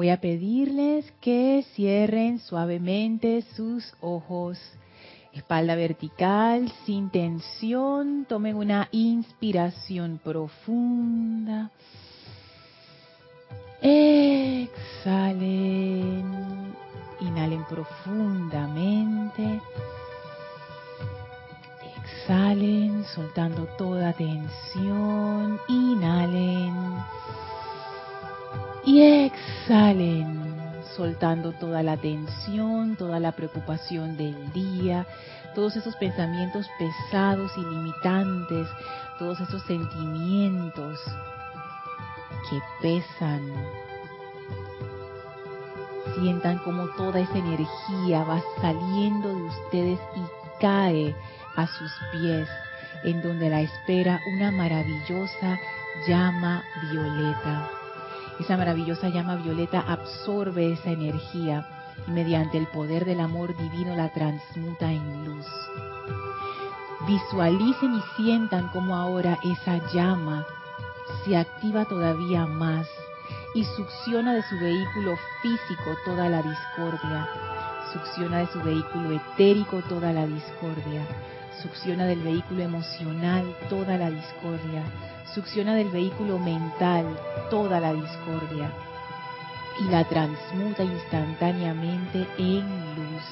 Voy a pedirles que cierren suavemente sus ojos. Espalda vertical, sin tensión. Tomen una inspiración profunda. Exhalen. Inhalen profundamente. Exhalen, soltando toda tensión. Inhalen. Y exhalen, soltando toda la tensión, toda la preocupación del día, todos esos pensamientos pesados y limitantes, todos esos sentimientos que pesan. Sientan como toda esa energía va saliendo de ustedes y cae a sus pies, en donde la espera una maravillosa llama violeta. Esa maravillosa llama violeta absorbe esa energía y mediante el poder del amor divino la transmuta en luz. Visualicen y sientan como ahora esa llama se activa todavía más y succiona de su vehículo físico toda la discordia, succiona de su vehículo etérico toda la discordia, succiona del vehículo emocional toda la discordia, succiona del vehículo mental toda la discordia y la transmuta instantáneamente en luz.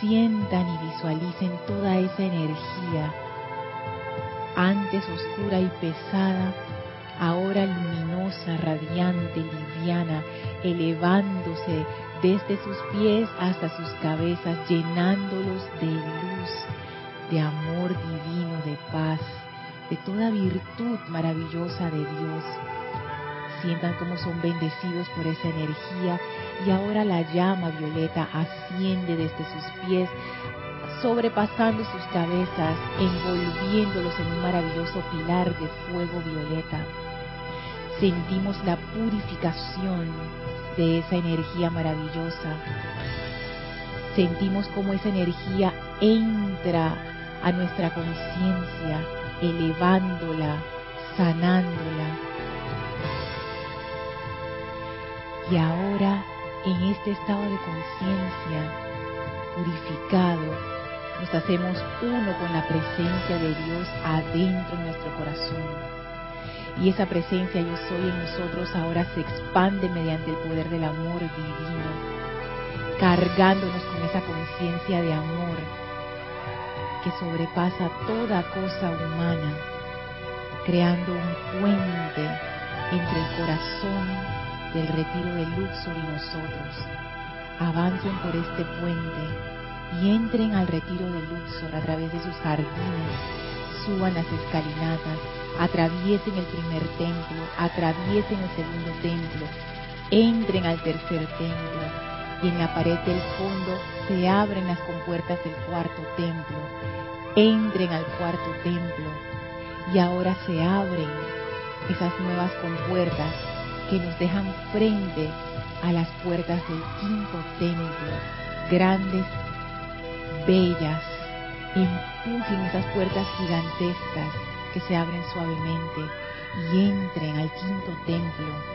Sientan y visualicen toda esa energía, antes oscura y pesada, ahora luminosa, radiante, liviana, elevándose desde sus pies hasta sus cabezas, llenándolos de luz, de amor divino, de paz, de toda virtud maravillosa de Dios. Sientan cómo son bendecidos por esa energía y ahora la llama violeta asciende desde sus pies, sobrepasando sus cabezas, envolviéndolos en un maravilloso pilar de fuego violeta. Sentimos la purificación de esa energía maravillosa. Sentimos cómo esa energía entra a nuestra conciencia elevándola, sanándola. Y ahora, en este estado de conciencia purificado, nos hacemos uno con la presencia de Dios adentro de nuestro corazón. Y esa presencia yo soy en nosotros ahora se expande mediante el poder del amor divino, cargándonos con esa conciencia de amor que sobrepasa toda cosa humana, creando un puente entre el corazón del retiro de Luxor y nosotros. Avancen por este puente y entren al retiro de Luxor a través de sus jardines, suban las escalinatas, atraviesen el primer templo, atraviesen el segundo templo, entren al tercer templo y en la pared del fondo se abren las compuertas del cuarto templo. Entren al cuarto templo y ahora se abren esas nuevas compuertas que nos dejan frente a las puertas del quinto templo, grandes, bellas. Empujen esas puertas gigantescas que se abren suavemente y entren al quinto templo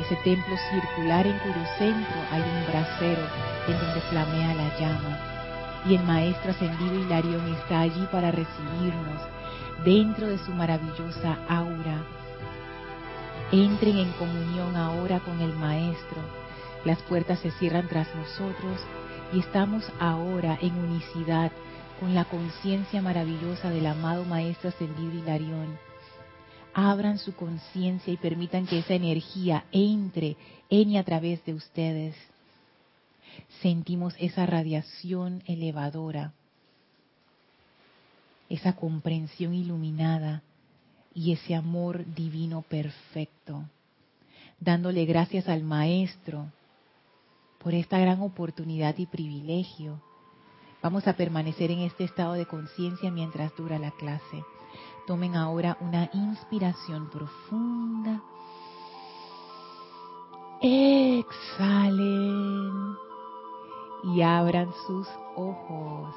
ese templo circular en cuyo centro hay un brasero en donde flamea la llama. Y el Maestro ascendido Hilarión está allí para recibirnos dentro de su maravillosa aura. Entren en comunión ahora con el Maestro. Las puertas se cierran tras nosotros y estamos ahora en unicidad con la conciencia maravillosa del amado Maestro ascendido Hilarión abran su conciencia y permitan que esa energía entre en y a través de ustedes. Sentimos esa radiación elevadora, esa comprensión iluminada y ese amor divino perfecto, dándole gracias al Maestro por esta gran oportunidad y privilegio. Vamos a permanecer en este estado de conciencia mientras dura la clase. Tomen ahora una inspiración profunda. Exhalen y abran sus ojos.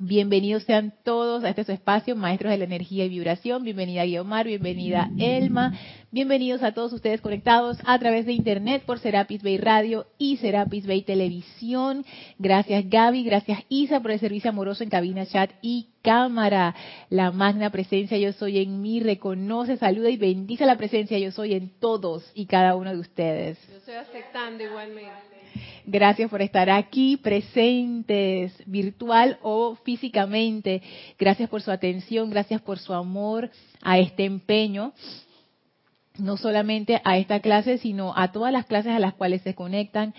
Bienvenidos sean todos a este espacio, maestros de la energía y vibración. Bienvenida Guiomar, bienvenida Elma. Bienvenidos a todos ustedes conectados a través de internet por Serapis Bay Radio y Serapis Bay Televisión. Gracias Gaby, gracias Isa por el servicio amoroso en cabina, chat y cámara. La magna presencia yo soy en mí reconoce, saluda y bendice la presencia yo soy en todos y cada uno de ustedes. Yo estoy aceptando igualmente. Gracias por estar aquí presentes, virtual o físicamente. Gracias por su atención, gracias por su amor a este empeño. No solamente a esta clase, sino a todas las clases a las cuales se conectan.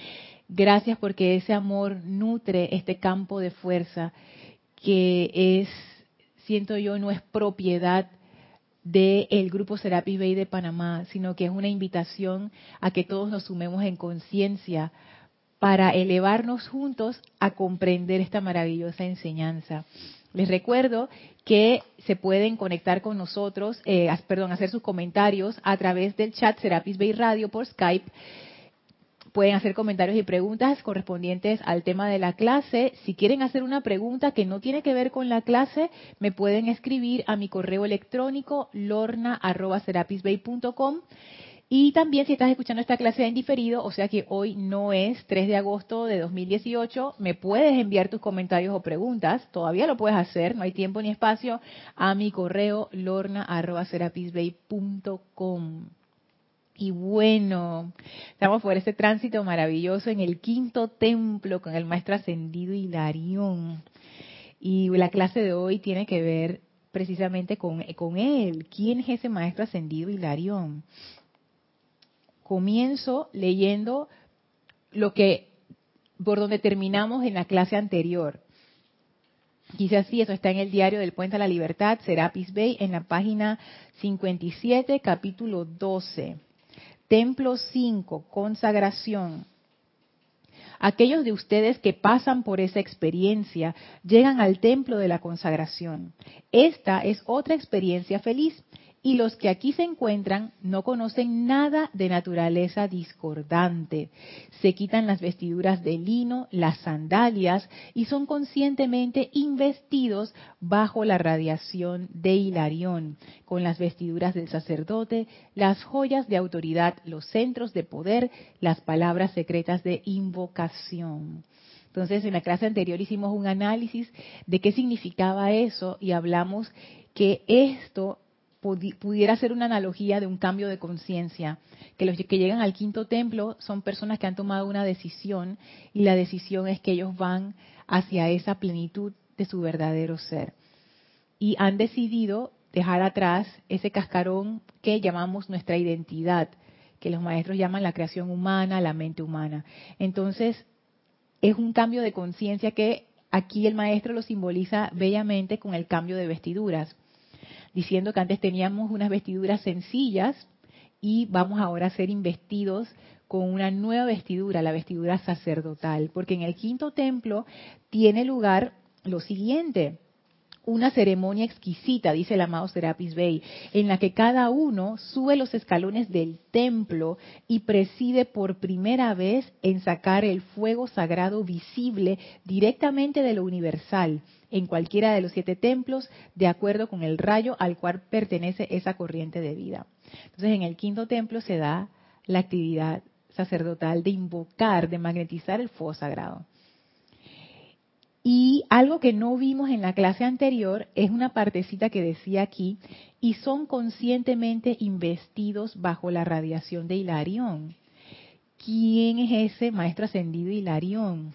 Gracias porque ese amor nutre este campo de fuerza que es, siento yo, no es propiedad del grupo Serapis Bay de Panamá, sino que es una invitación a que todos nos sumemos en conciencia para elevarnos juntos a comprender esta maravillosa enseñanza. Les recuerdo que se pueden conectar con nosotros, eh, perdón, hacer sus comentarios a través del chat Serapis Bay Radio por Skype. Pueden hacer comentarios y preguntas correspondientes al tema de la clase. Si quieren hacer una pregunta que no tiene que ver con la clase, me pueden escribir a mi correo electrónico lorna.serapisbay.com y también si estás escuchando esta clase en diferido, o sea que hoy no es 3 de agosto de 2018, me puedes enviar tus comentarios o preguntas, todavía lo puedes hacer, no hay tiempo ni espacio, a mi correo lorna.serapisbay.com. Y bueno, estamos por este tránsito maravilloso en el quinto templo con el maestro ascendido Hilarión. Y la clase de hoy tiene que ver precisamente con, con él. ¿Quién es ese maestro ascendido Hilarión? Comienzo leyendo lo que por donde terminamos en la clase anterior. Dice así, eso está en el diario del Puente a la Libertad, Serapis Bay, en la página 57, capítulo 12. Templo 5, consagración. Aquellos de ustedes que pasan por esa experiencia llegan al templo de la consagración. Esta es otra experiencia feliz y los que aquí se encuentran no conocen nada de naturaleza discordante. Se quitan las vestiduras de lino, las sandalias y son conscientemente investidos bajo la radiación de Hilarión, con las vestiduras del sacerdote, las joyas de autoridad, los centros de poder, las palabras secretas de invocación. Entonces, en la clase anterior hicimos un análisis de qué significaba eso y hablamos que esto pudiera ser una analogía de un cambio de conciencia, que los que llegan al quinto templo son personas que han tomado una decisión y la decisión es que ellos van hacia esa plenitud de su verdadero ser. Y han decidido dejar atrás ese cascarón que llamamos nuestra identidad, que los maestros llaman la creación humana, la mente humana. Entonces, es un cambio de conciencia que aquí el maestro lo simboliza bellamente con el cambio de vestiduras diciendo que antes teníamos unas vestiduras sencillas y vamos ahora a ser investidos con una nueva vestidura, la vestidura sacerdotal, porque en el quinto templo tiene lugar lo siguiente, una ceremonia exquisita, dice el amado Serapis Bey, en la que cada uno sube los escalones del templo y preside por primera vez en sacar el fuego sagrado visible directamente de lo universal en cualquiera de los siete templos, de acuerdo con el rayo al cual pertenece esa corriente de vida. Entonces, en el quinto templo se da la actividad sacerdotal de invocar, de magnetizar el fuego sagrado. Y algo que no vimos en la clase anterior es una partecita que decía aquí, y son conscientemente investidos bajo la radiación de Hilarión. ¿Quién es ese maestro ascendido Hilarión?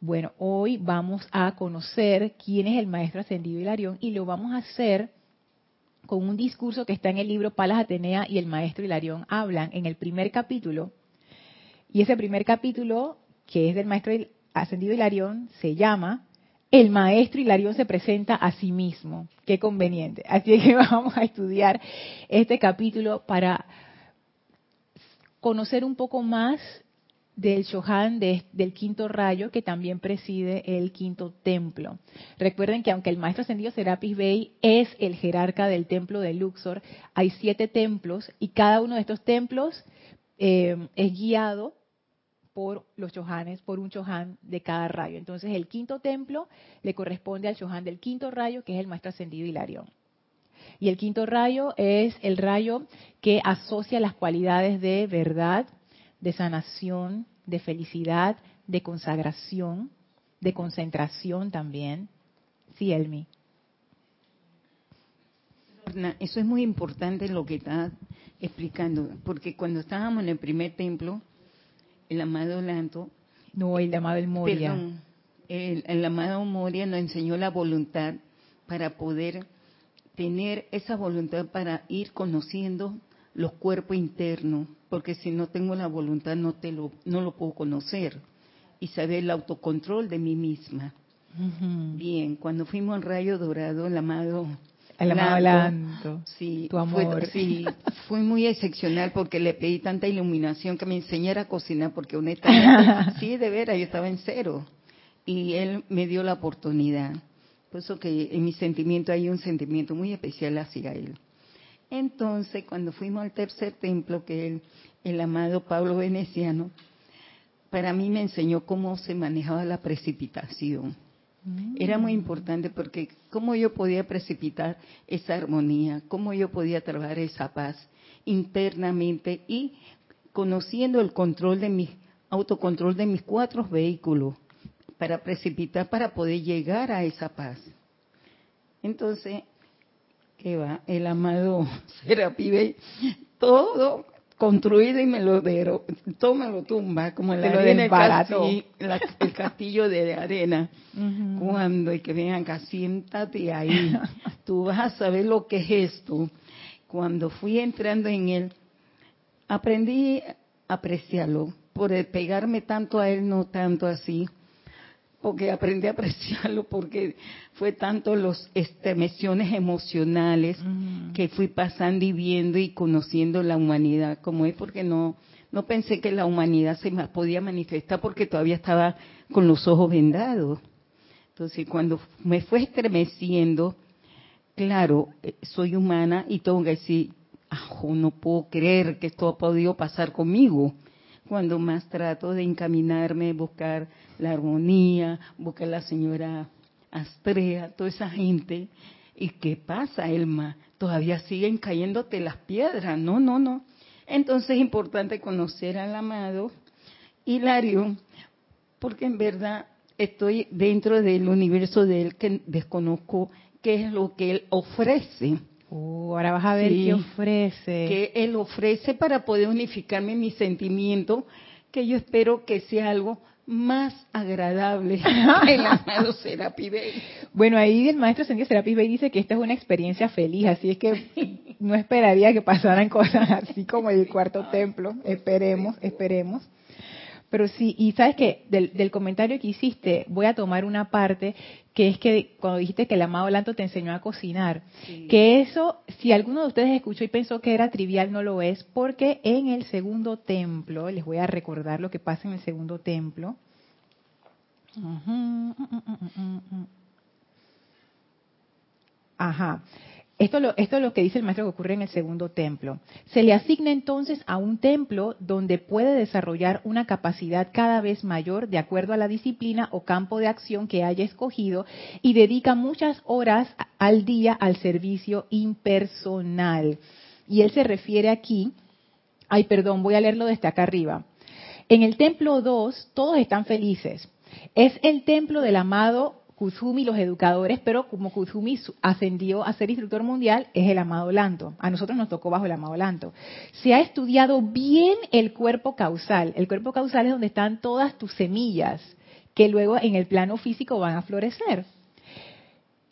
Bueno, hoy vamos a conocer quién es el maestro ascendido Hilarión y lo vamos a hacer con un discurso que está en el libro Palas Atenea y el maestro Hilarión hablan en el primer capítulo. Y ese primer capítulo, que es del maestro ascendido Hilarión se llama El maestro Hilarión se presenta a sí mismo. Qué conveniente. Así que vamos a estudiar este capítulo para conocer un poco más del Shohan del quinto rayo que también preside el quinto templo. Recuerden que aunque el maestro ascendido Serapis Bey es el jerarca del templo de Luxor, hay siete templos y cada uno de estos templos eh, es guiado por los chohanes, por un chohan de cada rayo. Entonces el quinto templo le corresponde al chohan del quinto rayo, que es el maestro ascendido Hilarión. Y el quinto rayo es el rayo que asocia las cualidades de verdad, de sanación, de felicidad, de consagración, de concentración también. Sí, Elmi. Eso es muy importante lo que está explicando, porque cuando estábamos en el primer templo, el amado Lanto, no, el amado el Moria, perdón, el, el amado Moria nos enseñó la voluntad para poder tener esa voluntad para ir conociendo los cuerpos internos, porque si no tengo la voluntad no te lo no lo puedo conocer y saber el autocontrol de mí misma. Bien, cuando fuimos al Rayo Dorado, el amado el amado Lanto, sí, tu amor. Fue, sí, fue muy excepcional porque le pedí tanta iluminación que me enseñara a cocinar porque honestamente, sí, de veras, yo estaba en cero y él me dio la oportunidad. Por eso que en mi sentimiento hay un sentimiento muy especial hacia él. Entonces, cuando fuimos al tercer templo, que es el, amado Pablo Veneciano, para mí me enseñó cómo se manejaba la precipitación. Mm. Era muy importante porque cómo yo podía precipitar esa armonía, cómo yo podía trabajar esa paz internamente y conociendo el control de mi autocontrol de mis cuatro vehículos, para precipitar, para poder llegar a esa paz. Entonces, ¿qué va? El amado Serapi todo construido y me lo dero, todo me lo tumba, como la arena, el, castillo, el castillo de arena. Cuando y que vengan acá, siéntate ahí. Tú vas a saber lo que es esto. Cuando fui entrando en él, aprendí a apreciarlo. Por pegarme tanto a él, no tanto así porque aprendí a apreciarlo porque fue tanto los estremeciones emocionales que fui pasando y viendo y conociendo la humanidad como es porque no no pensé que la humanidad se podía manifestar porque todavía estaba con los ojos vendados. Entonces, cuando me fue estremeciendo, claro, eh, soy humana y tengo que decir, no puedo creer que esto ha podido pasar conmigo cuando más trato de encaminarme, buscar la armonía, buscar la señora Astrea, toda esa gente. ¿Y qué pasa, Elma? Todavía siguen cayéndote las piedras. No, no, no. Entonces es importante conocer al amado Hilario, porque en verdad estoy dentro del universo de él que desconozco qué es lo que él ofrece. Uh, ahora vas a ver qué ofrece. Que Él ofrece para poder unificarme mi sentimiento, que yo espero que sea algo más agradable el amado Bueno, ahí el maestro Sendio Serapi Bey dice que esta es una experiencia feliz, así es que no esperaría que pasaran cosas así como el cuarto templo. Esperemos, esperemos. Pero sí, y sabes que del, comentario que hiciste, voy a tomar una parte que es que cuando dijiste que el amado Lanto te enseñó a cocinar, que eso, si alguno de ustedes escuchó y pensó que era trivial, no lo es, porque en el segundo templo, les voy a recordar lo que pasa en el segundo templo. Ajá. Esto, es lo que dice el maestro que ocurre en el segundo templo. Se le asigna entonces a un templo donde puede desarrollar una capacidad cada vez mayor de acuerdo a la disciplina o campo de acción que haya escogido y dedica muchas horas al día al servicio impersonal. Y él se refiere aquí, ay perdón, voy a leerlo desde acá arriba. En el templo 2 todos están felices. Es el templo del amado Kuzumi, los educadores, pero como Kuzumi ascendió a ser instructor mundial, es el amado Lanto. A nosotros nos tocó bajo el amado Lanto. Se ha estudiado bien el cuerpo causal. El cuerpo causal es donde están todas tus semillas, que luego en el plano físico van a florecer.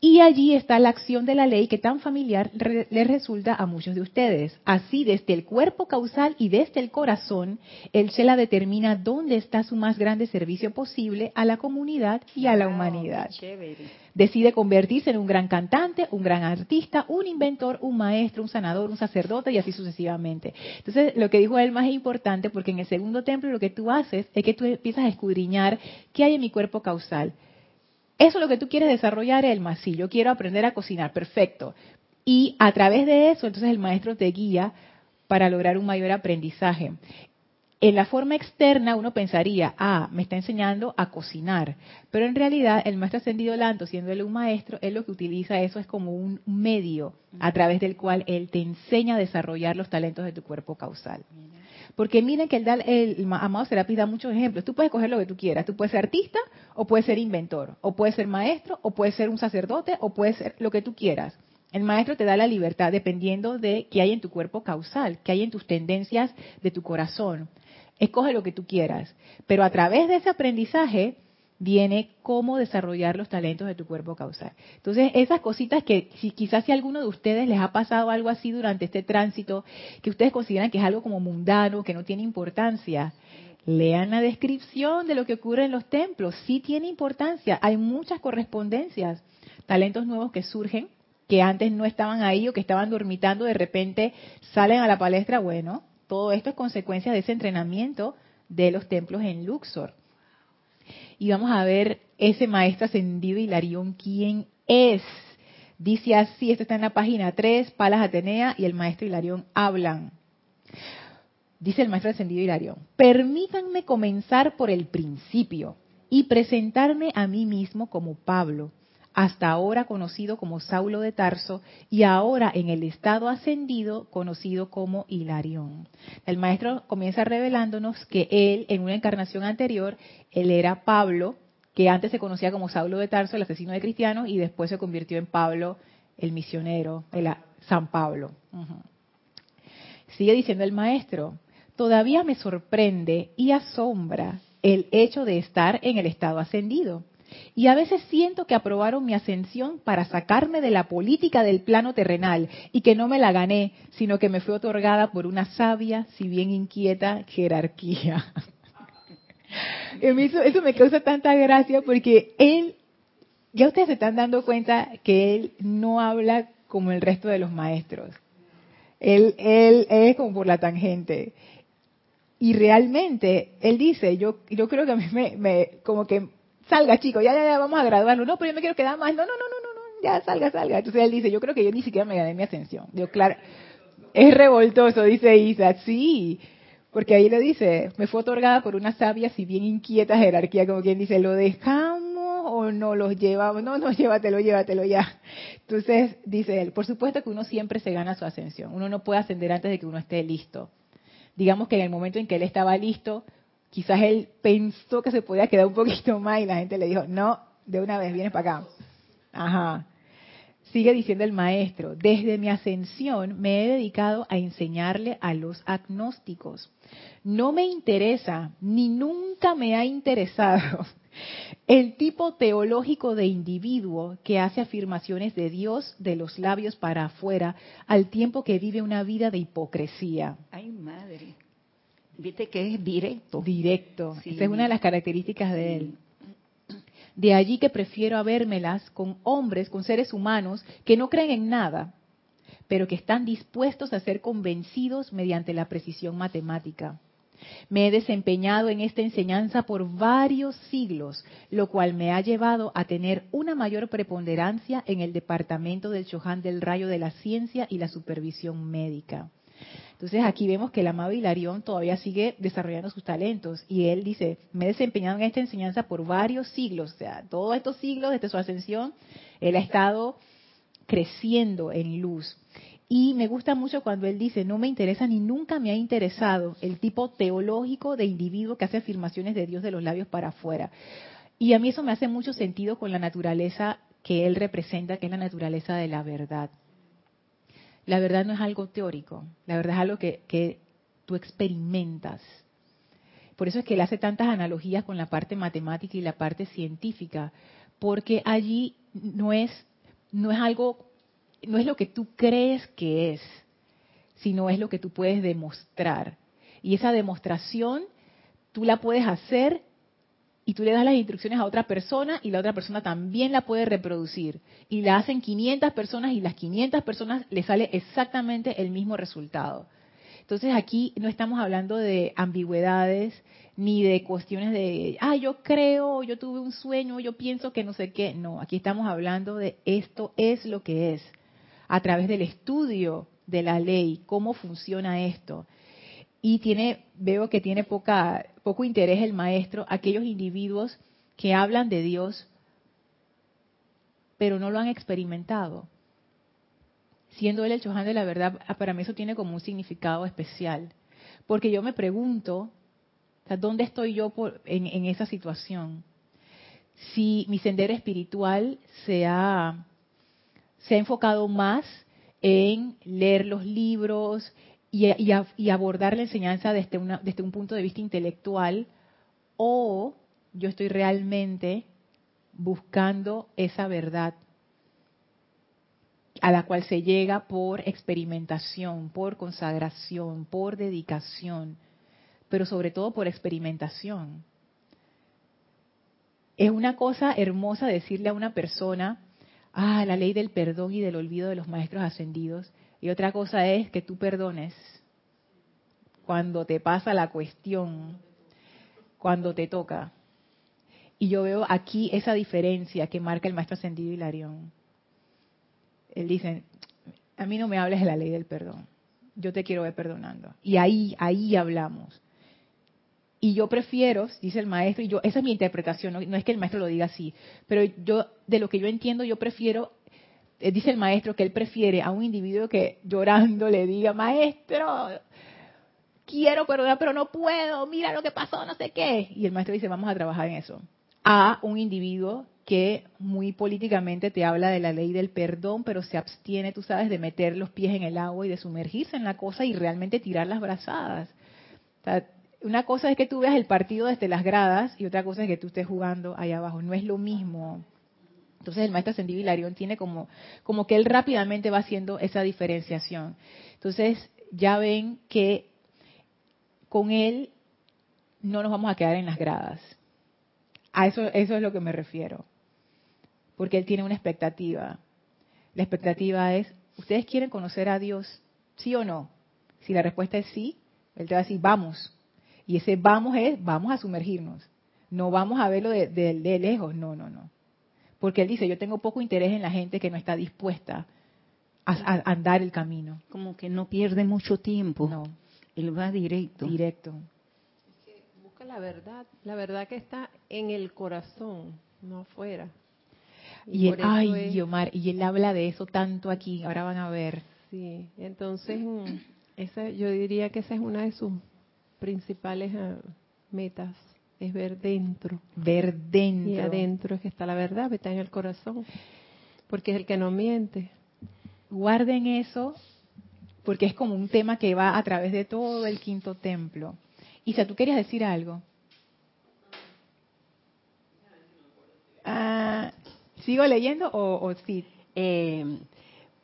Y allí está la acción de la ley que tan familiar le resulta a muchos de ustedes. Así, desde el cuerpo causal y desde el corazón, el Shela determina dónde está su más grande servicio posible a la comunidad y a la humanidad. Decide convertirse en un gran cantante, un gran artista, un inventor, un maestro, un sanador, un sacerdote y así sucesivamente. Entonces, lo que dijo él más importante porque en el segundo templo lo que tú haces es que tú empiezas a escudriñar qué hay en mi cuerpo causal eso es lo que tú quieres desarrollar, Elma. Sí, yo quiero aprender a cocinar. Perfecto. Y a través de eso, entonces el maestro te guía para lograr un mayor aprendizaje. en la forma externa uno pensaría, ah, me está enseñando a cocinar, pero en realidad el maestro ascendido Lanto, siendo él un maestro, él lo que utiliza eso es como un medio a través del cual él te enseña a desarrollar los talentos de tu cuerpo causal. Porque miren que el, el, amado Serapis da muchos ejemplos. Tú puedes coger lo que tú quieras. Tú puedes ser artista, o puedes ser inventor, o puedes ser maestro, o puedes ser un sacerdote, o puedes ser lo que tú quieras. El maestro te da la libertad dependiendo de qué hay en tu cuerpo causal, qué hay en tus tendencias de tu corazón. Escoge lo que tú quieras. Pero a través de ese aprendizaje viene cómo desarrollar los talentos de tu cuerpo causal. Entonces, esas cositas que si quizás si a alguno de ustedes les ha pasado algo así durante este tránsito, que ustedes consideran que es algo como mundano, que no tiene importancia, lean la descripción de lo que ocurre en los templos. Sí tiene importancia. Hay muchas correspondencias, talentos nuevos que surgen, que antes no estaban ahí o que estaban dormitando, de repente salen a la palestra. Bueno, todo esto es consecuencia de ese entrenamiento de los templos en Luxor y vamos a ver ese maestro ascendido Hilarión, quién es. Dice así, esto está en la página 3, Palas Atenea y el maestro Hilarión hablan. Dice el maestro ascendido Hilarión, permítanme comenzar por el principio y presentarme a mí mismo como Pablo, hasta ahora conocido como Saulo de Tarso y ahora en el estado ascendido conocido como Hilarión. El maestro comienza revelándonos que él en una encarnación anterior, él era Pablo, que antes se conocía como Saulo de Tarso, el asesino de cristianos, y después se convirtió en Pablo, el misionero, el San Pablo. Sigue diciendo el maestro, todavía me sorprende y asombra el hecho de estar en el estado ascendido y a veces siento que aprobaron mi ascensión para sacarme de la política del plano terrenal y que no me la gané, sino que me fue otorgada por una sabia, si bien inquieta, jerarquía. eso, eso me causa tanta gracia porque él, ya ustedes se están dando cuenta que él no habla como el resto de los maestros. Él, él, es como por la tangente. Y realmente, él dice, yo, yo creo que a mí me, me como que salga chico, ya, ya, ya, vamos a graduarlo. No, pero yo me quiero quedar más. No, no, no, no, no, ya, salga, salga. Entonces él dice, yo creo que yo ni siquiera me gané mi ascensión. Digo, claro, es revoltoso, dice Isa, sí. Porque ahí lo dice, me fue otorgada por una sabia, si bien inquieta jerarquía, como quien dice, ¿lo dejamos o no los llevamos? No, no, llévatelo, llévatelo ya. Entonces, dice él, por supuesto que uno siempre se gana su ascensión. Uno no puede ascender antes de que uno esté listo. Digamos que en el momento en que él estaba listo, quizás él pensó que se podía quedar un poquito más y la gente le dijo, no, de una vez vienes para acá. Ajá. Sigue diciendo el maestro, desde mi ascensión me he dedicado a enseñarle a los agnósticos. No me interesa, ni nunca me ha interesado, el tipo teológico de individuo que hace afirmaciones de Dios de los labios para afuera al tiempo que vive una vida de hipocresía. Ay, madre. Viste que es directo. Directo. Esa es una de las características de él. De allí que prefiero habérmelas con hombres, con seres humanos que no creen en nada, pero que están dispuestos a ser convencidos mediante la precisión matemática. Me he desempeñado en esta enseñanza por varios siglos, lo cual me ha llevado a tener una mayor preponderancia en el departamento del Chohan del Rayo de la Ciencia y la Supervisión Médica. Entonces aquí vemos que el amado Hilarión todavía sigue desarrollando sus talentos y él dice, me he desempeñado en esta enseñanza por varios siglos, o sea, todos estos siglos desde su ascensión, él ha estado creciendo en luz. Y me gusta mucho cuando él dice, no me interesa ni nunca me ha interesado el tipo teológico de individuo que hace afirmaciones de Dios de los labios para afuera. Y a mí eso me hace mucho sentido con la naturaleza que él representa, que es la naturaleza de la verdad la verdad no es algo teórico, la verdad es algo que, tú experimentas. Por eso es que él hace tantas analogías con la parte matemática y la parte científica, porque allí no es, no es algo, no es lo que tú crees que es, sino es lo que tú puedes demostrar. Y esa demostración tú la puedes hacer y tú le das las instrucciones a otra persona y la otra persona también la puede reproducir. Y la hacen 500 personas y las 500 personas le sale exactamente el mismo resultado. Entonces aquí no estamos hablando de ambigüedades ni de cuestiones de, ah, yo creo, yo tuve un sueño, yo pienso que no sé qué. No, aquí estamos hablando de esto es lo que es. A través del estudio de la ley, cómo funciona esto. Y tiene, veo que tiene poca, poco interés el maestro, aquellos individuos que hablan de Dios, pero no lo han experimentado. Siendo él el Chohan de la verdad, ah, para mí eso tiene como un significado especial. Porque yo me pregunto, ¿dónde estoy yo en, en esa situación? Si mi sendero espiritual se ha, se ha enfocado más en leer los libros, y, abordar la enseñanza desde, una, desde un punto de vista intelectual o yo estoy realmente buscando esa verdad a la cual se llega por experimentación, por consagración, por dedicación, pero sobre todo por experimentación. Es una cosa hermosa decirle a una persona, ah, la ley del perdón y del olvido de los maestros ascendidos, y otra cosa es que tú perdones cuando te pasa la cuestión, cuando te toca. Y yo veo aquí esa diferencia que marca el maestro ascendido Hilarión. Él dice, a mí no me hables de la ley del perdón, yo te quiero ver perdonando. Y ahí, ahí hablamos. Y yo prefiero, dice el maestro, y yo, esa es mi interpretación, no, no, es que el maestro lo diga así, pero yo, de lo que yo entiendo, yo prefiero dice el maestro que él prefiere a un individuo que llorando le diga, maestro, quiero perdonar, pero no puedo, mira lo que pasó, no sé qué. Y el maestro dice, vamos a trabajar en eso. A un individuo que muy políticamente te habla de la ley del perdón, pero se abstiene, tú sabes, de meter los pies en el agua y de sumergirse en la cosa y realmente tirar las brazadas. una cosa es que tú veas el partido desde las gradas y otra cosa es que tú estés jugando ahí abajo. No es lo mismo. Entonces el maestro ascendido Hilarión tiene como, como que él rápidamente va haciendo esa diferenciación. Entonces ya ven que con él no nos vamos a quedar en las gradas. A eso, eso es lo que me refiero. Porque él tiene una expectativa. La expectativa es, ¿ustedes quieren conocer a Dios? ¿Sí o no? Si la respuesta es sí, él te va a decir, vamos. Y ese vamos es, vamos a sumergirnos. No vamos a verlo de, de lejos, no, no, no. Porque él dice, yo tengo poco interés en la gente que no está dispuesta a, andar el camino. Como que no pierde mucho tiempo. No. Él va directo. Directo. busca la verdad, la verdad que está en el corazón, no afuera. Y, él, ay, Omar, y él habla de eso tanto aquí, ahora van a ver. Sí, entonces mm, esa, yo diría que esa es una de sus principales ah, metas es ver dentro. Ver dentro. Y adentro es que está la verdad, está en el corazón, porque es el que no miente. Guarden eso, porque es como un tema que va a través de todo el quinto templo. Isa, ¿tú querías decir algo? Ah, ¿Sigo leyendo o, sí? Eh,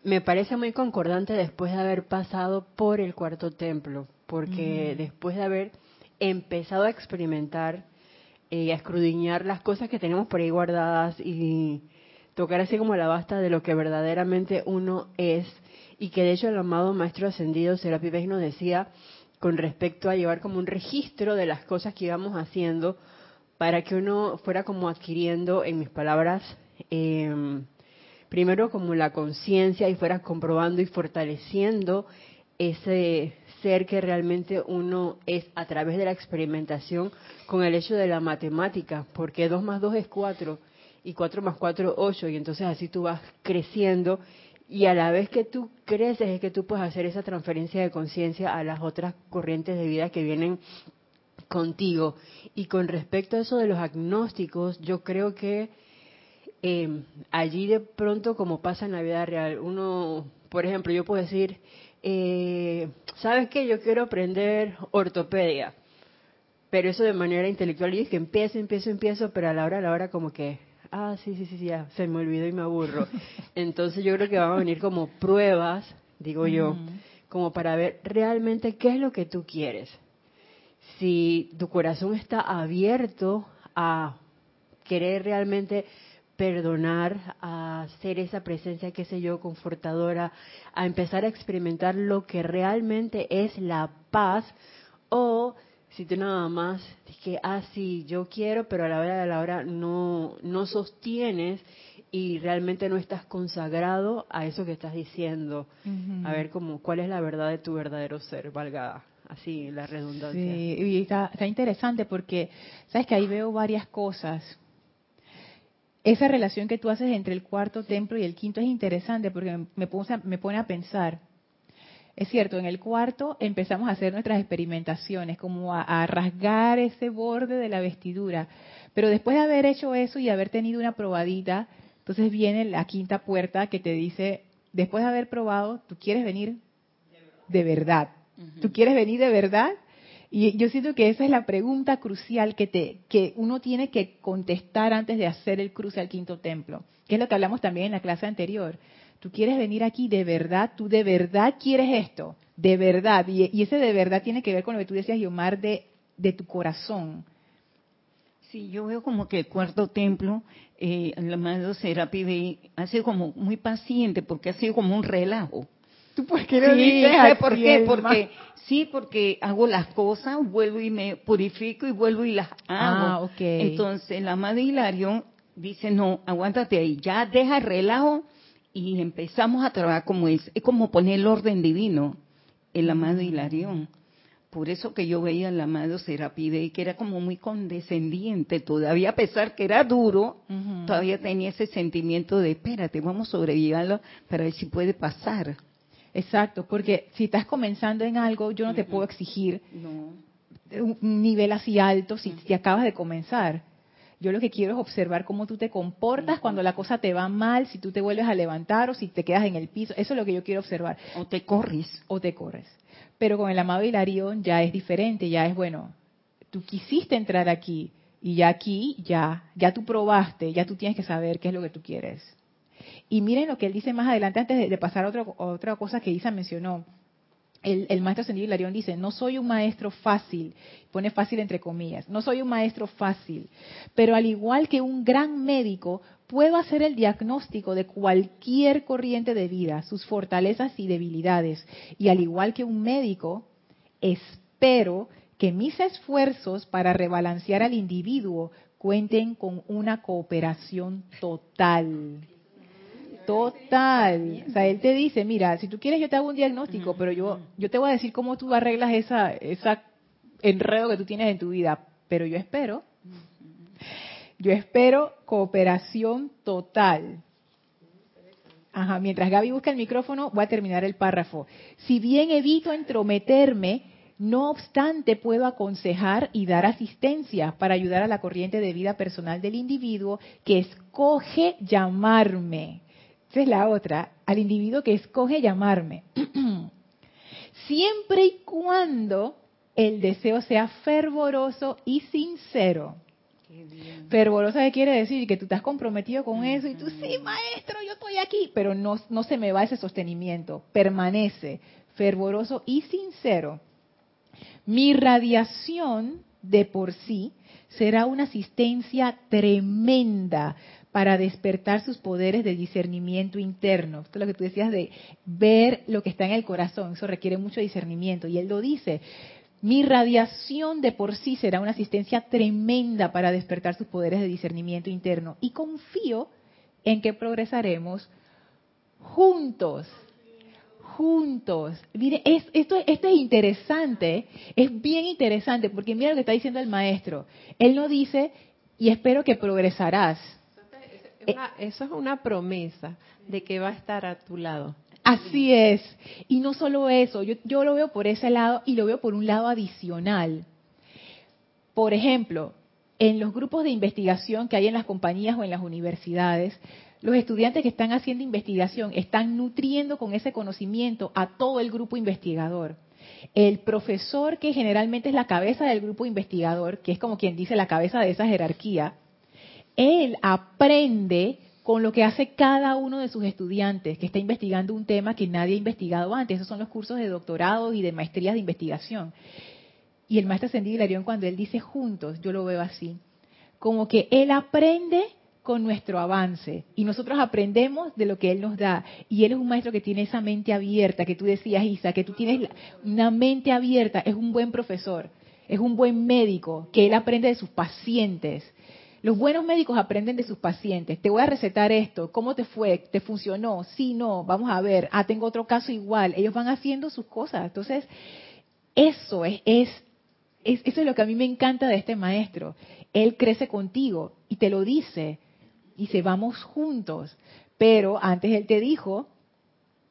me parece muy concordante después de haber pasado por el cuarto templo, porque después de haber empezado a experimentar y a escrudiñar las cosas que tenemos por ahí guardadas y tocar así como la basta de lo que verdaderamente uno es. Y que de hecho el amado maestro ascendido Serapi Bey nos decía con respecto a llevar como un registro de las cosas que íbamos haciendo para que uno fuera como adquiriendo, en mis palabras, em, primero como la conciencia y fuera comprobando y fortaleciendo ese ser que realmente uno es a través de la experimentación con el hecho de la matemática, porque 2 más 2 es 4 y 4 más 4 8 y entonces así tú vas creciendo y a la vez que tú creces es que tú puedes hacer esa transferencia de conciencia a las otras corrientes de vida que vienen contigo. Y con respecto a eso de los agnósticos, yo creo que eh, allí de pronto, como pasa en la vida real, uno, por ejemplo, yo puedo decir, eh, ¿sabes qué? Yo quiero aprender ortopedia, pero eso de manera intelectual, y es que empiezo, empiezo, empiezo, pero a la hora, a la hora como que, ah, sí, sí, sí, ya, se me olvidó y me aburro. Entonces yo creo que van a venir como pruebas, digo yo, como para ver realmente qué es lo que tú quieres. Si tu corazón está abierto a querer realmente perdonar, a ser esa presencia, qué sé yo, confortadora, a empezar a experimentar lo que realmente es la paz, o si tú nada más que, ah, sí, yo quiero, pero a la hora de la hora no, no sostienes y realmente no estás consagrado a eso que estás diciendo. A ver cómo, cuál es la verdad de tu verdadero ser, valga así la redundancia. Sí, y está, está interesante porque, sabes que ahí veo varias cosas. Esa relación que tú haces entre el cuarto templo y el quinto es interesante porque me pone, me pone a pensar. Es cierto, en el cuarto empezamos a hacer nuestras experimentaciones, como a, a, rasgar ese borde de la vestidura. Pero después de haber hecho eso y haber tenido una probadita, entonces viene la quinta puerta que te dice, después de haber probado, ¿tú quieres venir de verdad? ¿Tú quieres venir de verdad? Y yo siento que esa es la pregunta crucial que, te, que uno tiene que contestar antes de hacer el cruce al quinto templo, que es lo que hablamos también en la clase anterior. ¿Tú quieres venir aquí de verdad? ¿Tú de verdad quieres esto? De verdad. Y, ese de verdad tiene que ver con lo que tú decías, Yomar, de, de tu corazón. Sí, yo veo como que el cuarto templo, eh, el amado Serapi ha sido como muy paciente porque ha sido como un relajo. ¿Tú por qué lo sí, dices ¿sabes por qué? Porque sí, porque hago las cosas, vuelvo y me purifico y vuelvo y las hago. Ah, ok. Entonces, el amado Hilario dice, no, aguántate ahí, ya deja el relajo y empezamos a trabajar como es. Es como poner el orden divino, el amado Hilarión. Por eso que yo veía al amado Serapide y que era como muy condescendiente todavía, a pesar que era duro, todavía tenía ese sentimiento de, espérate, vamos a sobrellevarlo para ver si puede pasar. Exacto, porque si estás comenzando en algo, yo no te puedo exigir No. un nivel así alto si, si acabas de comenzar. Yo lo que quiero es observar cómo tú te comportas cuando la cosa te va mal, si tú te vuelves a levantar o si te quedas en el piso. Eso es lo que yo quiero observar. O te corres. O te corres. Pero con el amado Hilarión ya es diferente, ya es bueno. Tú quisiste entrar aquí y ya aquí, ya, ya tú probaste, ya tú tienes que saber qué es lo que tú quieres. Y miren lo que él dice más adelante, antes de, pasar a otro- otra cosa que Isa mencionó. El, el maestro ascendido Hilarión dice, no soy un maestro fácil, pone fácil entre comillas, no soy un maestro fácil, pero al igual que un gran médico, puedo hacer el diagnóstico de cualquier corriente de vida, sus fortalezas y debilidades. Y al igual que un médico, espero que mis esfuerzos para rebalancear al individuo cuenten con una cooperación total. Total. O sea, él te dice, mira, si tú quieres yo te hago un diagnóstico, pero yo yo te voy a decir cómo tú arreglas esa esa enredo que tú tienes en tu vida, pero yo espero yo espero cooperación total. Ajá, mientras Gaby busca el micrófono, voy a terminar el párrafo. Si bien evito entrometerme, no obstante puedo aconsejar y dar asistencia para ayudar a la corriente de vida personal del individuo que escoge llamarme. Esa es la otra, al individuo que escoge llamarme. Siempre y cuando el deseo sea fervoroso y sincero. Fervorosa ¿qué quiere decir? Que tú estás comprometido con eso y tú, sí, maestro, yo estoy aquí, pero no, no se me va ese sostenimiento, permanece fervoroso y sincero. Mi radiación de por sí será una asistencia tremenda para despertar sus poderes de discernimiento interno. Esto es lo que tú decías de ver lo que está en el corazón, eso requiere mucho discernimiento. Y él lo dice, mi radiación de por sí será una asistencia tremenda para despertar sus poderes de discernimiento interno. Y confío en que progresaremos juntos. Juntos. Mire, es, esto, esto es interesante, es bien interesante, porque mira lo que está diciendo el maestro. Él no dice, y espero que progresarás. Eso es una promesa de que va a estar a tu lado. Así es. Y no solo eso, yo, yo lo veo por ese lado y lo veo por un lado adicional. Por ejemplo, en los grupos de investigación que hay en las compañías o en las universidades, los estudiantes que están haciendo investigación están nutriendo con ese conocimiento a todo el grupo investigador. El profesor, que generalmente es la cabeza del grupo investigador, que es como quien dice la cabeza de esa jerarquía, él aprende con lo que hace cada uno de sus estudiantes que está investigando un tema que nadie ha investigado antes. Esos son los cursos de doctorado y de maestrías de investigación. Y el maestro ascendido Hilarión, cuando él dice juntos, yo lo veo así, como que él aprende con nuestro avance y nosotros aprendemos de lo que él nos da. Y él es un maestro que tiene esa mente abierta, que tú decías, Isa, que tú tienes una mente abierta, es un buen profesor, es un buen médico, que él aprende de sus pacientes. Los buenos médicos aprenden de sus pacientes. Te voy a recetar esto. ¿Cómo te fue? ¿Te funcionó? Sí, no. Vamos a ver. Ah, tengo otro caso igual. Ellos van haciendo sus cosas. Entonces, Eso es, es, es, eso es lo que a mí me encanta de este maestro. Él crece contigo y te lo dice. Dice, vamos juntos. Pero antes él te dijo,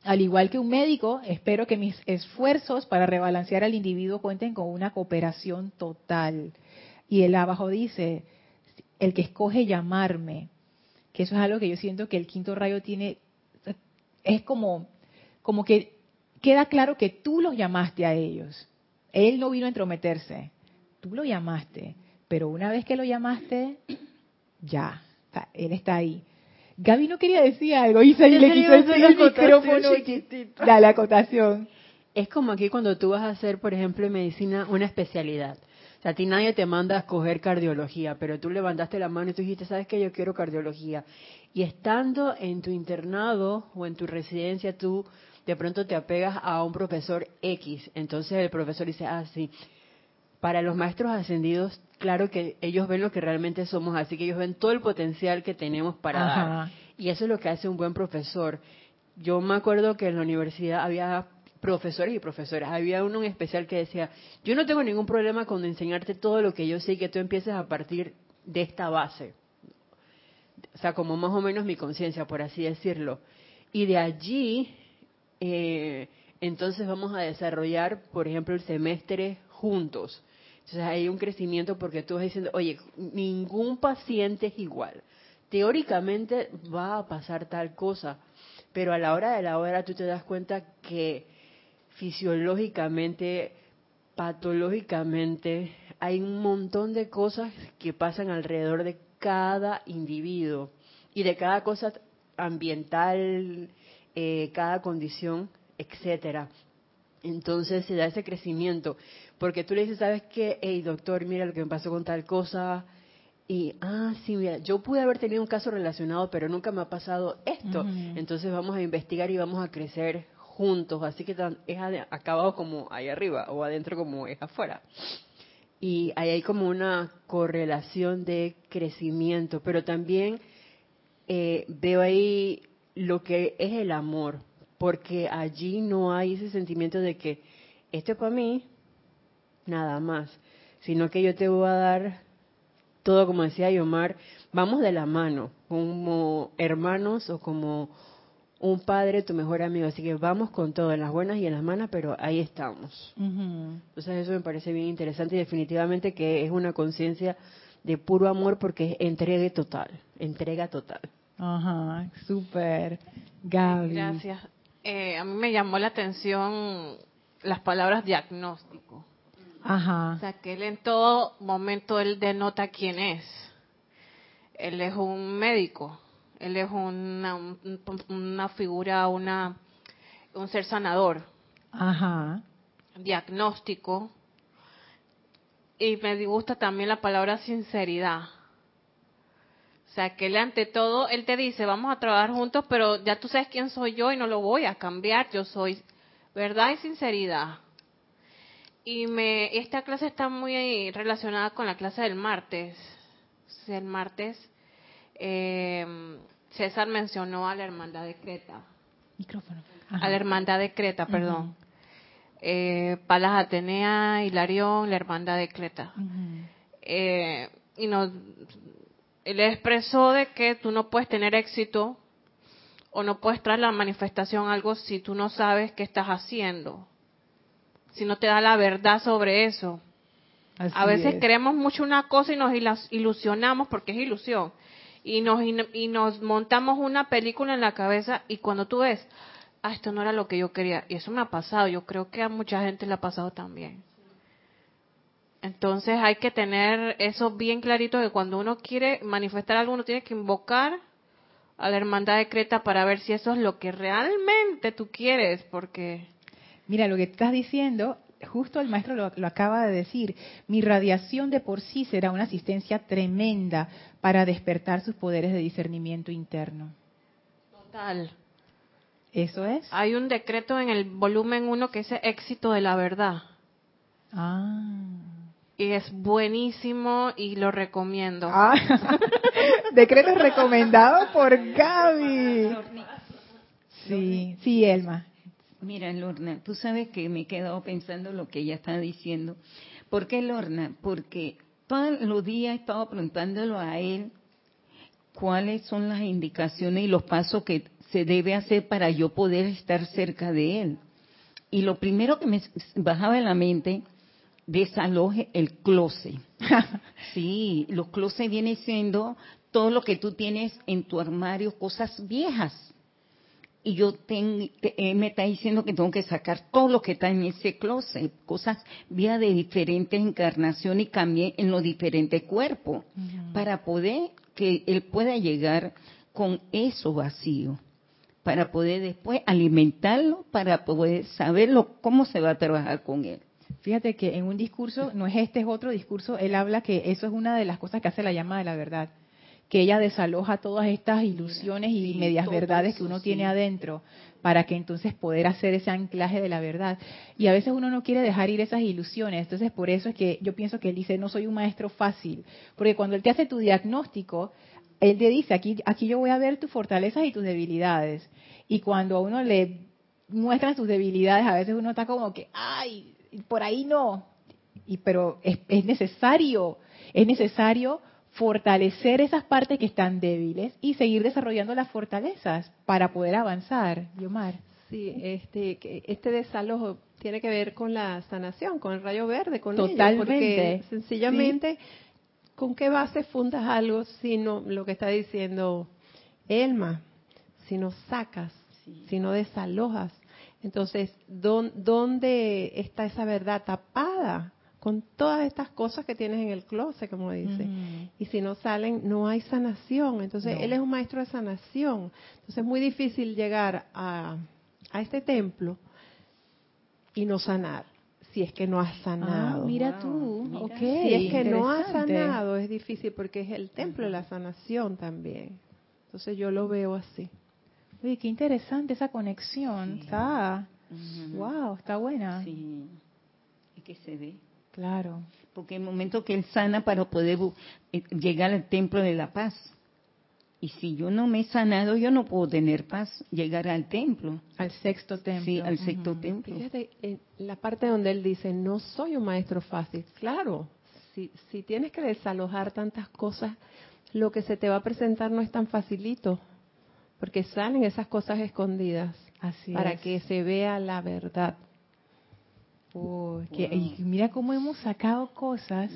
al igual que un médico, espero que mis esfuerzos para rebalancear al individuo cuenten con una cooperación total. Y él abajo dice, el que escoge llamarme, que eso es algo que yo siento que el quinto rayo tiene, es como, como que queda claro que tú los llamaste a ellos. Él no vino a entrometerse, tú lo llamaste, pero una vez que lo llamaste, ya, él está ahí. Gaby no quería decir algo y se le quiso decir el micrófono. La acotación. Es como aquí cuando tú vas a hacer, por ejemplo, en medicina una especialidad. Sea, a ti nadie te manda a escoger cardiología, pero tú levantaste la mano y tú dijiste, ¿sabes qué? Yo quiero cardiología. Y estando en tu internado o en tu residencia, tú de pronto te apegas a un profesor X. Entonces el profesor dice, ah, sí. Para los maestros ascendidos, claro que ellos ven lo que realmente somos, así que ellos ven todo el potencial que tenemos para dar. Y eso es lo que hace un buen profesor. Yo me acuerdo que en la universidad había profesores y profesoras. Había uno en especial que decía, yo no tengo ningún problema con enseñarte todo lo que yo sé y que tú empieces a partir de esta base. O sea, como más o menos mi conciencia, por así decirlo. Y de allí, eh, entonces vamos a desarrollar, por ejemplo, el semestre juntos. Entonces hay un crecimiento porque tú vas diciendo, oye, ningún paciente es igual. Teóricamente va a pasar tal cosa, pero a la hora de la hora tú te das cuenta que fisiológicamente, patológicamente, hay un montón de cosas que pasan alrededor de cada individuo y de cada cosa ambiental, eh, cada condición, etcétera. Entonces se da ese crecimiento. Porque tú le dices, ¿sabes qué? Hey, doctor, mira lo que me pasó con tal cosa. Y, ah, sí, mira, yo pude haber tenido un caso relacionado, pero nunca me ha pasado esto. Entonces vamos a investigar y vamos a crecer juntos. Así que es acabado como ahí arriba o adentro como es afuera. Y ahí hay como una correlación de crecimiento, pero también eh, veo ahí lo que es el amor, porque allí no hay ese sentimiento de que esto es para mí, nada más, sino que yo te voy a dar todo, como decía Yomar, vamos de la mano, como hermanos o como un padre, tu mejor amigo. Así que vamos con todo, en las buenas y en las malas, pero ahí estamos. Entonces eso me parece bien interesante y definitivamente que es una conciencia de puro amor porque es entrega total, entrega total. Ajá, súper. Gaby. Gracias. Eh, a mí me llamó la atención las palabras diagnóstico. Ajá. O sea, que él en todo momento él denota quién es. Él es un médico, él es una, una figura, una un ser sanador. Ajá. Diagnóstico. Y me gusta también la palabra sinceridad. O sea, que él ante todo, él te dice, vamos a trabajar juntos, pero ya tú sabes quién soy yo y no lo voy a cambiar. Yo soy verdad y sinceridad. Y me, esta clase está muy relacionada con la clase del martes. el martes eh, César mencionó a la hermandad de Creta. Micrófono. A la hermandad de Creta, perdón. eh, Palas Atenea, Hilarión, la hermandad de Creta. eh, y nos, él expresó de que tú no puedes tener éxito o no puedes traer la manifestación algo si tú no sabes qué estás haciendo si no te da la verdad sobre eso. a veces queremos mucho una cosa y nos ilusionamos porque es ilusión. Y nos, y nos montamos una película en la cabeza y cuando tú ves, ah, esto no era lo que yo quería. Y eso me ha pasado, yo creo que a mucha gente le ha pasado también. Entonces hay que tener eso bien clarito que cuando uno quiere manifestar algo, uno tiene que invocar a la hermandad de Creta para ver si eso es lo que realmente tú quieres, porque Mira, lo que estás diciendo, justo el maestro lo, acaba de decir, mi radiación de por sí será una asistencia tremenda para despertar sus poderes de discernimiento interno. Total. ¿Eso es? Hay un decreto en el volumen 1 que es éxito de la verdad. Ah. Y es buenísimo y lo recomiendo. Ah. decreto recomendado por Gaby. Sí, sí, Elma. Mira, Lorna, tú sabes que me he quedado pensando lo que ella está diciendo. ¿Por qué, Lorna? Porque todos los días he estado preguntándolo a él cuáles son las indicaciones y los pasos que se debe hacer para yo poder estar cerca de él. Y lo primero que me bajaba en la mente, desaloje el closet. sí, los closets vienen siendo todo lo que tú tienes en tu armario, cosas viejas y yo me está diciendo que tengo que sacar todo lo que está en ese closet, cosas vía de diferentes encarnaciones y cambié en los diferentes cuerpos, para poder que él pueda llegar con eso vacío, para poder después alimentarlo, para poder saberlo cómo se va a trabajar con él. Fíjate que en un discurso, no es este, es otro discurso, él habla que eso es una de las cosas que hace la llama de la verdad que ella desaloja todas estas ilusiones y medias verdades que uno tiene adentro para que entonces poder hacer ese anclaje de la verdad. Y a veces uno no quiere dejar ir esas ilusiones, entonces por eso es que yo pienso que él dice, no soy un maestro fácil, porque cuando él te hace tu diagnóstico, él te dice, aquí, aquí yo voy a ver tus fortalezas y tus debilidades. Y cuando a uno le muestran sus debilidades, a veces uno está como que, ay, por ahí no. Y, pero es, es necesario, es necesario fortalecer esas partes que están débiles y seguir desarrollando las fortalezas para poder avanzar, Yomar. Sí, este, este desalojo tiene que ver con la sanación, con el rayo verde, con Totalmente. porque sencillamente, ¿con qué base fundas algo sino lo que está diciendo Elma? Si no sacas, si no desalojas. Entonces, ¿dónde está esa verdad tapada? Con todas estas cosas que tienes en el closet, como dice. Y si no salen, no hay sanación. Entonces, él es un maestro de sanación. Entonces, es muy difícil llegar a, a este templo y no sanar. Si es que no has sanado. Ah, mira tú, Si es que no has sanado, es difícil porque es el templo de la sanación también. Entonces yo lo veo así. Oye, qué interesante esa conexión. Está. Wow, está buena. Sí. Y que se ve. Claro. Porque el momento que él sana para poder eh, llegar al templo de la paz. Y si yo no me he sanado, yo no puedo tener paz, llegar al templo. Al sexto templo. Sí, al sexto templo. Fíjate, en la parte donde él dice, no soy un maestro fácil. Claro, si, si tienes que desalojar tantas cosas, lo que se te va a presentar no es tan facilito, porque salen esas cosas escondidas Así para que se vea la verdad y mira cómo hemos sacado cosas.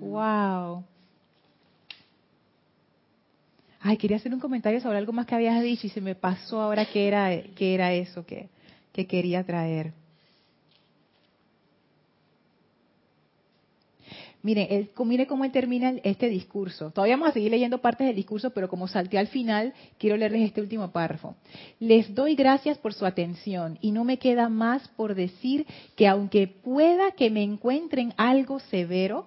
Wow. Ay, quería hacer un comentario sobre algo más que habías dicho y se me pasó ahora que era, que era eso que, que quería traer. Mire, él, mire cómo él termina este discurso. Todavía vamos a seguir leyendo partes del discurso, pero como salté al final, quiero leerles este último párrafo. Les doy gracias por su atención y no me queda más por decir que aunque pueda que me encuentren algo severo,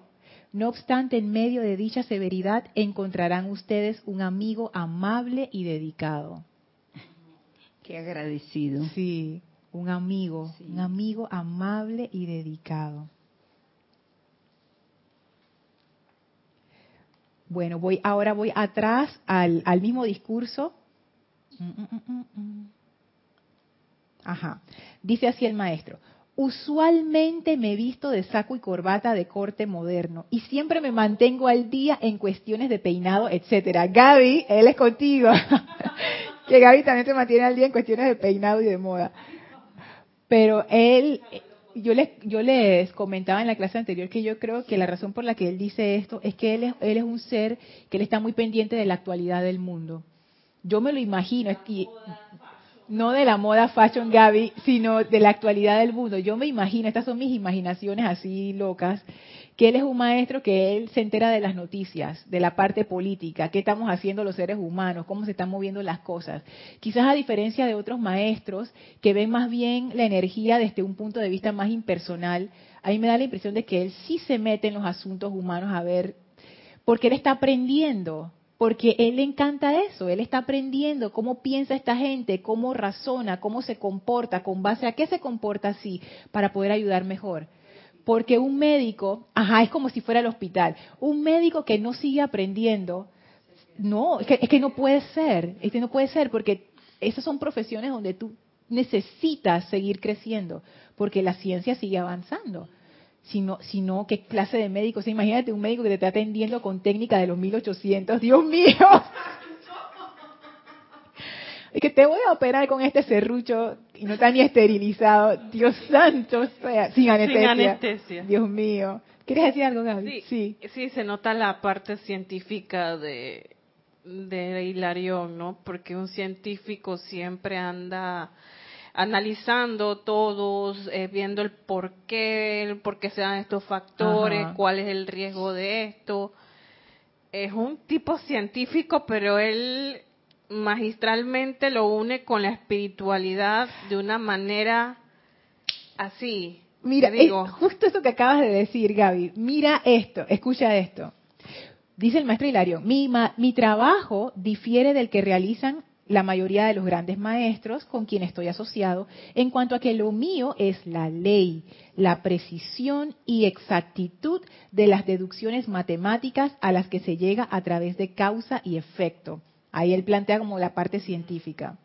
no obstante, en medio de dicha severidad encontrarán ustedes un amigo amable y dedicado. Qué agradecido. Sí, un amigo, un amigo amable y dedicado. Bueno, voy ahora voy atrás al, al mismo discurso. Ajá. Dice así el maestro. Usualmente me visto de saco y corbata de corte moderno y siempre me mantengo al día en cuestiones de peinado, etcétera. Gaby, él es contigo. que Gaby también se mantiene al día en cuestiones de peinado y de moda. Pero él, yo les, yo les comentaba en la clase anterior que yo creo que la razón por la que él dice esto es que él es, él es un ser que él está muy pendiente de la actualidad del mundo. Yo me lo imagino, no de la moda fashion Gaby, sino de la actualidad del mundo. Yo me imagino, estas son mis imaginaciones así locas, que él es un maestro que él se entera de las noticias, de la parte política, qué estamos haciendo los seres humanos, cómo se están moviendo las cosas. Quizás a diferencia de otros maestros que ven más bien la energía desde un punto de vista más impersonal, a mí me da la impresión de que él sí se mete en los asuntos humanos a ver, porque él está aprendiendo, porque él le encanta eso, él está aprendiendo cómo piensa esta gente, cómo razona, cómo se comporta, con base a qué se comporta así, para poder ayudar mejor. Porque un médico, ajá, es como si fuera el hospital. Un médico que no sigue aprendiendo, no, es que, no puede ser, es que no puede ser, porque esas son profesiones donde tú necesitas seguir creciendo porque la ciencia sigue avanzando. Si no, ¿qué clase de médico? imagínate un médico que te está atendiendo con técnica de los 1800. Dios mío. Es que te voy a operar con este serrucho y no está ni esterilizado. Dios santo, sin anestesia. Sin anestesia. Dios mío. ¿Quieres decir algo, Gaby? Sí, sí, se nota la parte científica de, de Hilarión, ¿no? Porque un científico siempre anda analizando todos, eh, viendo el por qué, el por qué se dan estos factores, cuál es el riesgo de esto. Es un tipo científico, pero él magistralmente lo une con la espiritualidad de una manera así, Mira, digo? justo eso que acabas de decir, Gaby. Mira esto, escucha esto. Dice el maestro Hilario, mi, mi trabajo difiere del que realizan la mayoría de los grandes maestros con quien estoy asociado, en cuanto a que lo mío es la ley, la precisión y exactitud de las deducciones matemáticas a las que se llega a través de causa y efecto. Ahí él plantea como la parte científica.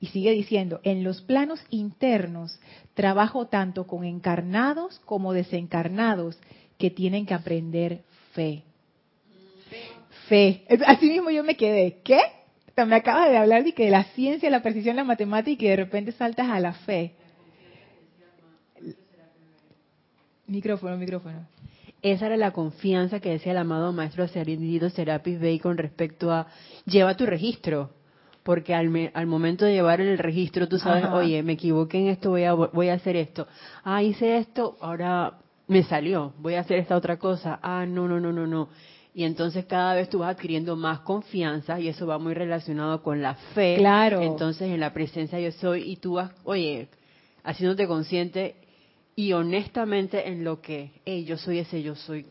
Y sigue diciendo, en los planos internos trabajo tanto con encarnados como desencarnados que tienen que aprender fe. Fe. Así mismo yo me quedé, ¿qué? Me acabas de hablar de que la ciencia, la precisión, la matemática y de repente saltas a la fe. Micrófono, micrófono. Esa era la confianza que decía el amado maestro Ascendido Serapis Bey con respecto a lleva tu registro porque al, al momento de llevar el registro tú sabes, oye, me equivoqué en esto, voy a, voy a hacer esto. Ah, hice esto, ahora me salió, voy a hacer esta otra cosa. Ah, no, no, no, no, no. Y entonces cada vez tú vas adquiriendo más confianza y eso va muy relacionado con la fe. Claro. Entonces en la presencia yo soy y tú vas, oye, haciéndote consciente y honestamente en lo que, yo soy ese yo soy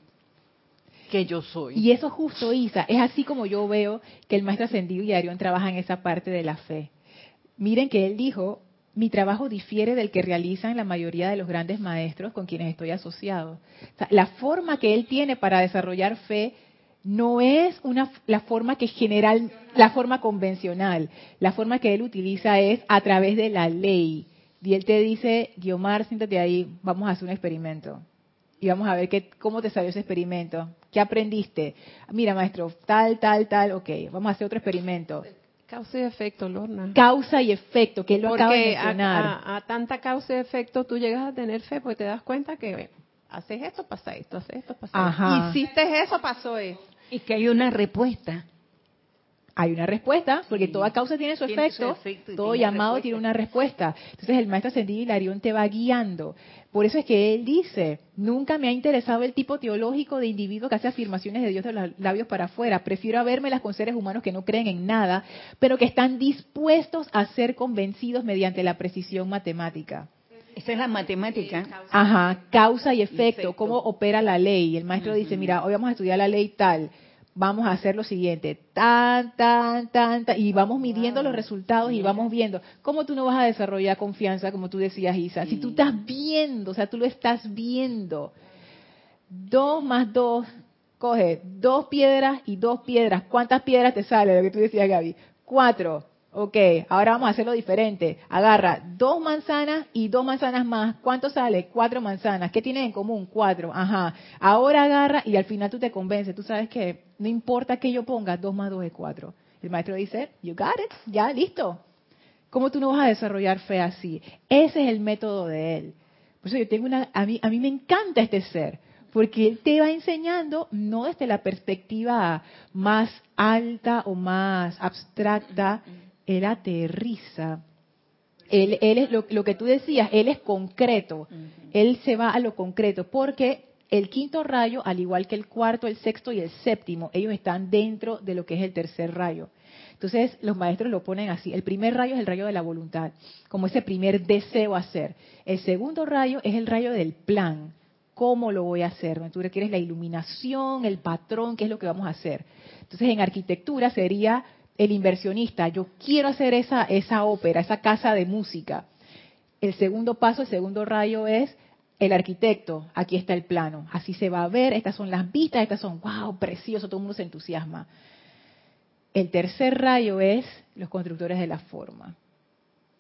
que yo soy. Y eso justo, Isa, es así como yo veo que el maestro ascendido y Arión trabaja en esa parte de la fe. Miren que él dijo, mi trabajo difiere del que realizan la mayoría de los grandes maestros con quienes estoy asociado. la forma que él tiene para desarrollar fe no es una, la forma que general, la forma convencional. La forma que él utiliza es a través de la ley. Y él te dice, Guiomar, siéntate ahí, vamos a hacer un experimento. Y vamos a ver qué, cómo te salió ese experimento. ¿Qué aprendiste? Mira, maestro, tal, tal, tal, ok, vamos a hacer otro experimento. Causa y efecto, Lorna. Causa y efecto, que él lo acaba de mencionar. A, a, tanta causa y efecto tú llegas a tener fe porque te das cuenta que haces esto, pasa esto, haces esto, pasa esto. Hiciste eso, pasó eso. Y que hay una respuesta hay una respuesta, porque toda causa tiene su efecto, todo llamado tiene una respuesta. Entonces el maestro ascendido Hilarión te va guiando. Por eso es que él dice, nunca me ha interesado el tipo teológico de individuo que hace afirmaciones de Dios de los labios para afuera. Prefiero las con seres humanos que no creen en nada, pero que están dispuestos a ser convencidos mediante la precisión matemática. Esa es la matemática. Ajá, causa y efecto, cómo opera la ley. El maestro dice, mira, hoy vamos a estudiar la ley tal vamos a hacer lo siguiente, tan, tan, tan, tan, y vamos midiendo los resultados y vamos viendo. ¿Cómo tú no vas a desarrollar confianza, como tú decías, Isa? Si tú estás viendo, o sea, tú lo estás viendo. Dos más dos, coge dos piedras y dos piedras. ¿Cuántas piedras te sale? Lo que tú decías, Gaby. Cuatro. Ok, ahora vamos a hacerlo diferente. Agarra dos manzanas y dos manzanas más. ¿Cuánto sale? Cuatro manzanas. ¿Qué tienen en común? Cuatro. Ajá. Ahora agarra y al final tú te convences. Tú sabes que no importa que yo ponga, dos más dos es cuatro. El maestro dice, you got it, ya, listo. ¿Cómo tú no vas a desarrollar fe así? Ese es el método de él. Por eso yo tengo una, a mí, a mí me encanta este ser, porque él te va enseñando no desde la perspectiva más alta o más abstracta, él aterriza. Él, él es lo, lo, que tú decías, él es concreto, él se va a lo concreto, porque el quinto rayo, al igual que el cuarto, el sexto y el séptimo, ellos están dentro de lo que es el tercer rayo. Entonces los maestros lo ponen así. El primer rayo es el rayo de la voluntad, como ese primer deseo hacer. El segundo rayo es el rayo del plan. ¿Cómo lo voy a hacer? Tú requieres la iluminación, el patrón, qué es lo que vamos a hacer. Entonces en arquitectura sería el inversionista. Yo quiero hacer esa, esa ópera, esa casa de música. El segundo paso, el segundo rayo es el arquitecto, aquí está el plano, así se va a ver, estas son las vistas, estas son, wow, precioso, todo el mundo se entusiasma. El tercer rayo es los constructores de la forma.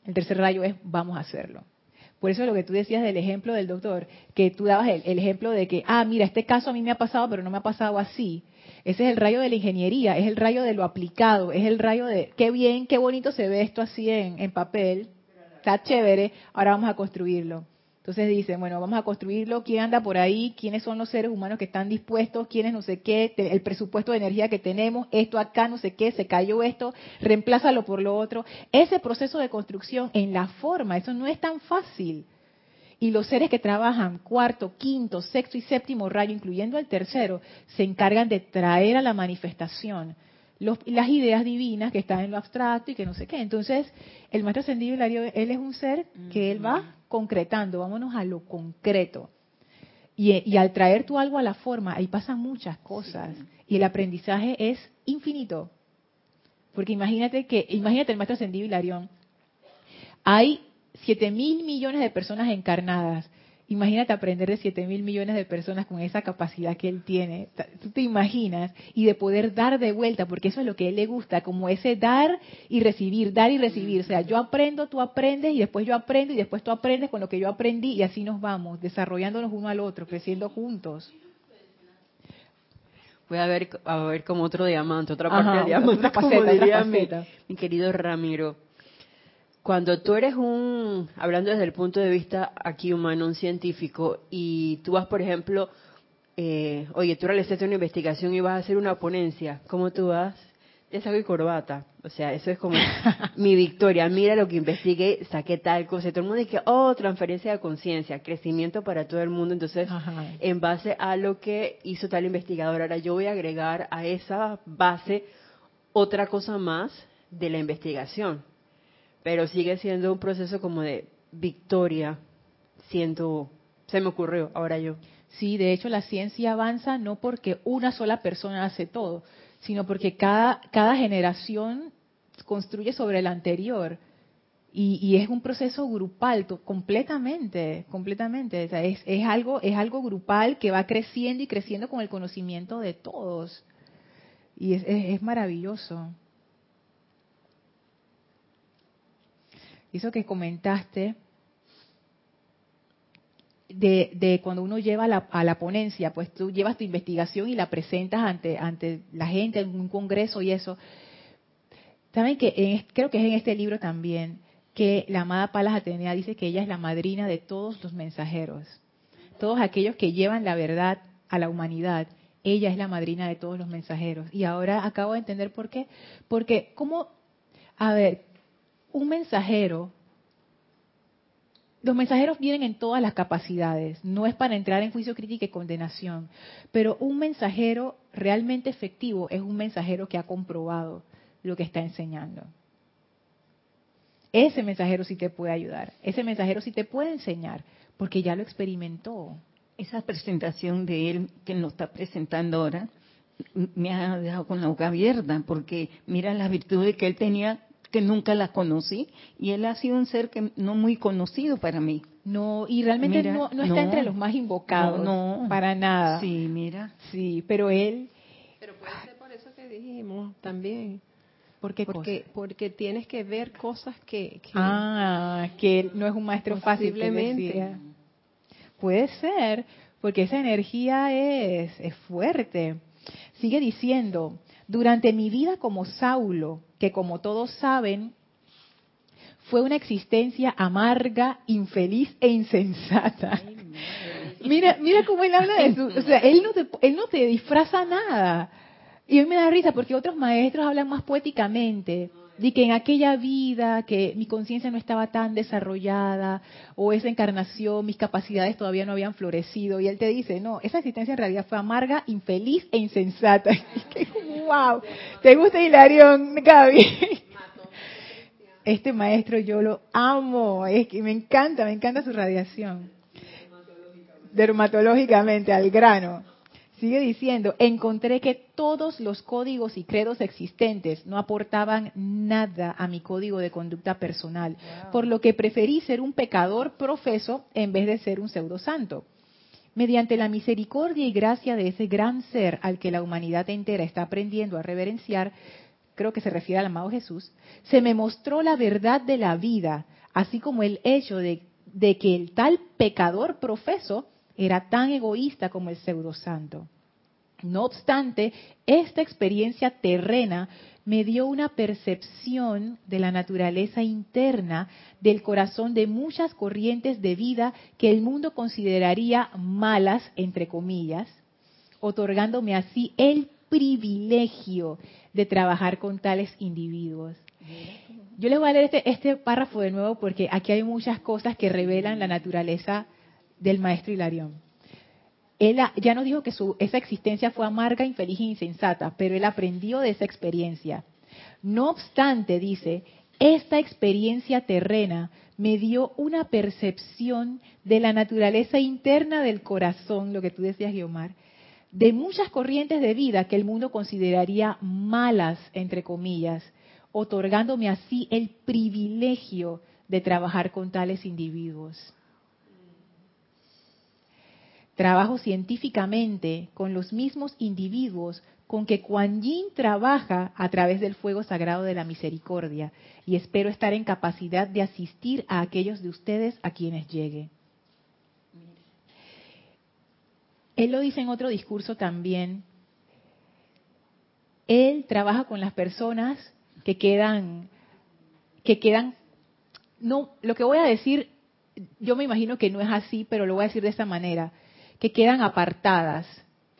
El tercer rayo es vamos a hacerlo. Por eso lo que tú decías del ejemplo del doctor, que tú dabas el, ejemplo de que, ah, mira, este caso a mí me ha pasado, pero no me ha pasado así. Ese es el rayo de la ingeniería, es el rayo de lo aplicado, es el rayo de, qué bien, qué bonito se ve esto así en, en papel, está chévere, ahora vamos a construirlo. Entonces dicen, bueno, vamos a construirlo, quién anda por ahí, quiénes son los seres humanos que están dispuestos, quiénes no sé qué, el presupuesto de energía que tenemos, esto acá, no sé qué, se cayó esto, reemplázalo por lo otro. Ese proceso de construcción en la forma, eso no es tan fácil. Y los seres que trabajan cuarto, quinto, sexto y séptimo rayo, incluyendo el tercero, se encargan de traer a la manifestación las ideas divinas que están en lo abstracto y que no sé qué. Entonces, el maestro ascendido Hilario, él es un ser que él va concretando, vámonos a lo concreto. Y, al traer tú algo a la forma, ahí pasan muchas cosas. Y el aprendizaje es infinito. Porque imagínate que, imagínate el maestro ascendido Hilarión, hay siete mil millones de personas encarnadas Imagínate aprender de 7 mil millones de personas con esa capacidad que él tiene. Tú te imaginas. Y de poder dar de vuelta, porque eso es lo que a él le gusta, como ese dar y recibir, dar y recibir. O sea, yo aprendo, tú aprendes, y después yo aprendo, y después tú aprendes con lo que yo aprendí, y así nos vamos, desarrollándonos uno al otro, creciendo juntos. Voy a ver, a ver como otro diamante, otra parte del diamante, como diría mi querido Ramiro cuando tú eres un, hablando desde el punto de vista aquí humano, un científico, y tú vas, por ejemplo, eh, oye, tú realizaste una investigación y vas a hacer una ponencia, ¿cómo tú vas? Es algo y corbata. O sea, eso es como mi victoria. Mira lo que investigué, saqué tal cosa. Y todo el mundo dice, oh, transferencia de conciencia, crecimiento para todo el mundo. Entonces, en base a lo que hizo tal investigador, ahora yo voy a agregar a esa base otra cosa más de la investigación pero sigue siendo un proceso como de victoria, siento, se me ocurrió, ahora yo. Sí, de hecho la ciencia avanza no porque una sola persona hace todo, sino porque cada, cada generación construye sobre la anterior. Y, es un proceso grupal, completamente, completamente. es, es, algo, es algo grupal que va creciendo y creciendo con el conocimiento de todos. Y es, es maravilloso. Eso que comentaste de, cuando uno lleva a la ponencia, pues tú llevas tu investigación y la presentas ante, ante la gente en un congreso y eso. Saben que creo que es en este libro también que la amada Palas Atenea dice que ella es la madrina de todos los mensajeros, todos aquellos que llevan la verdad a la humanidad. Ella es la madrina de todos los mensajeros. Y ahora acabo de entender por qué. Porque, ¿cómo? A ver, un mensajero, los mensajeros vienen en todas las capacidades, no es para entrar en juicio crítico y condenación, pero un mensajero realmente efectivo es un mensajero que ha comprobado lo que está enseñando. Ese mensajero sí te puede ayudar, ese mensajero sí te puede enseñar, porque ya lo experimentó. Esa presentación de él que nos está presentando ahora me ha dejado con la boca abierta, porque mira las virtudes que él tenía que nunca la conocí y él ha sido un ser que no muy conocido para mí. No, y realmente no, está entre los más invocados, no, para nada. Sí, mira. Sí, pero él... Pero puede ser por eso que dijimos también. ¿Por qué porque, porque tienes que ver cosas que, Ah, que no es un maestro fácil. Puede ser, porque esa energía es, es fuerte. Sigue diciendo, durante mi vida como Saulo, que como todos saben, fue una existencia amarga, infeliz e insensata. mira, mira cómo él habla de eso. O sea, él no te, él no te disfraza nada. Y a mí me da risa porque otros maestros hablan más poéticamente de que en aquella vida que mi conciencia no estaba tan desarrollada o esa encarnación, mis capacidades todavía no habían florecido. Y él te dice, no, esa existencia en realidad fue amarga, infeliz e insensata. wow, ¿te gusta Hilarión, Gaby? Este maestro yo lo amo, es que me encanta, me encanta su radiación. Dermatológicamente, al grano. Sigue diciendo, encontré que todos los códigos y credos existentes no aportaban nada a mi código de conducta personal, por lo que preferí ser un pecador profeso en vez de ser un pseudo santo. Mediante la misericordia y gracia de ese gran ser al que la humanidad entera está aprendiendo a reverenciar, creo que se refiere al amado Jesús, se me mostró la verdad de la vida, así como el hecho de, de que el tal pecador profeso era tan egoísta como el pseudosanto. No obstante, esta experiencia terrena me dio una percepción de la naturaleza interna del corazón de muchas corrientes de vida que el mundo consideraría malas, entre comillas, otorgándome así el privilegio de trabajar con tales individuos. Yo les voy a leer este, este, párrafo de nuevo porque aquí hay muchas cosas que revelan la naturaleza del maestro Hilarión. Él ya nos dijo que su, esa existencia fue amarga, infeliz e insensata, pero él aprendió de esa experiencia. No obstante, dice, esta experiencia terrena me dio una percepción de la naturaleza interna del corazón, lo que tú decías, Guiomar, de muchas corrientes de vida que el mundo consideraría malas, entre comillas, otorgándome así el privilegio de trabajar con tales individuos. Trabajo científicamente con los mismos individuos con que Kuan Yin trabaja a través del fuego sagrado de la misericordia y espero estar en capacidad de asistir a aquellos de ustedes a quienes llegue. Él lo dice en otro discurso también. Él trabaja con las personas que quedan, que quedan, no, lo que voy a decir, yo me imagino que no es así, pero lo voy a decir de esta manera, que quedan apartadas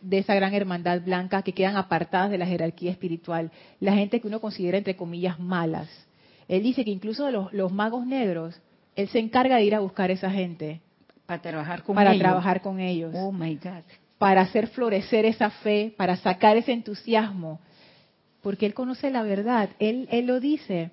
de esa gran hermandad blanca, que quedan apartadas de la jerarquía espiritual, la gente que uno considera entre comillas malas. Él dice que incluso los, magos negros, él se encarga de ir a buscar a esa gente. Para trabajar con para ellos. trabajar con ellos. Oh my God. Para hacer florecer esa fe, para sacar ese entusiasmo, porque él conoce la verdad, él, él lo dice,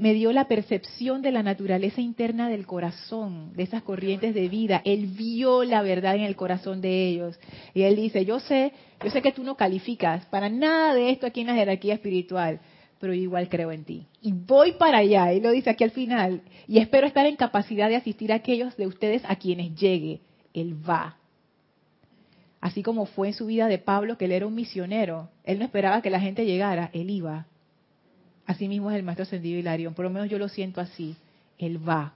me dio la percepción de la naturaleza interna del corazón, de esas corrientes de vida, él vio la verdad en el corazón de ellos. Y él dice, yo sé, yo sé que tú no calificas para nada de esto aquí en la jerarquía espiritual, pero igual creo en ti. Y voy para allá, él lo dice aquí al final, y espero estar en capacidad de asistir a aquellos de ustedes a quienes llegue. Él va. Así como fue en su vida de Pablo, que él era un misionero. Él no esperaba que la gente llegara, él iba. Así mismo es el maestro ascendido Hilarión, por lo menos yo lo siento así. Él va.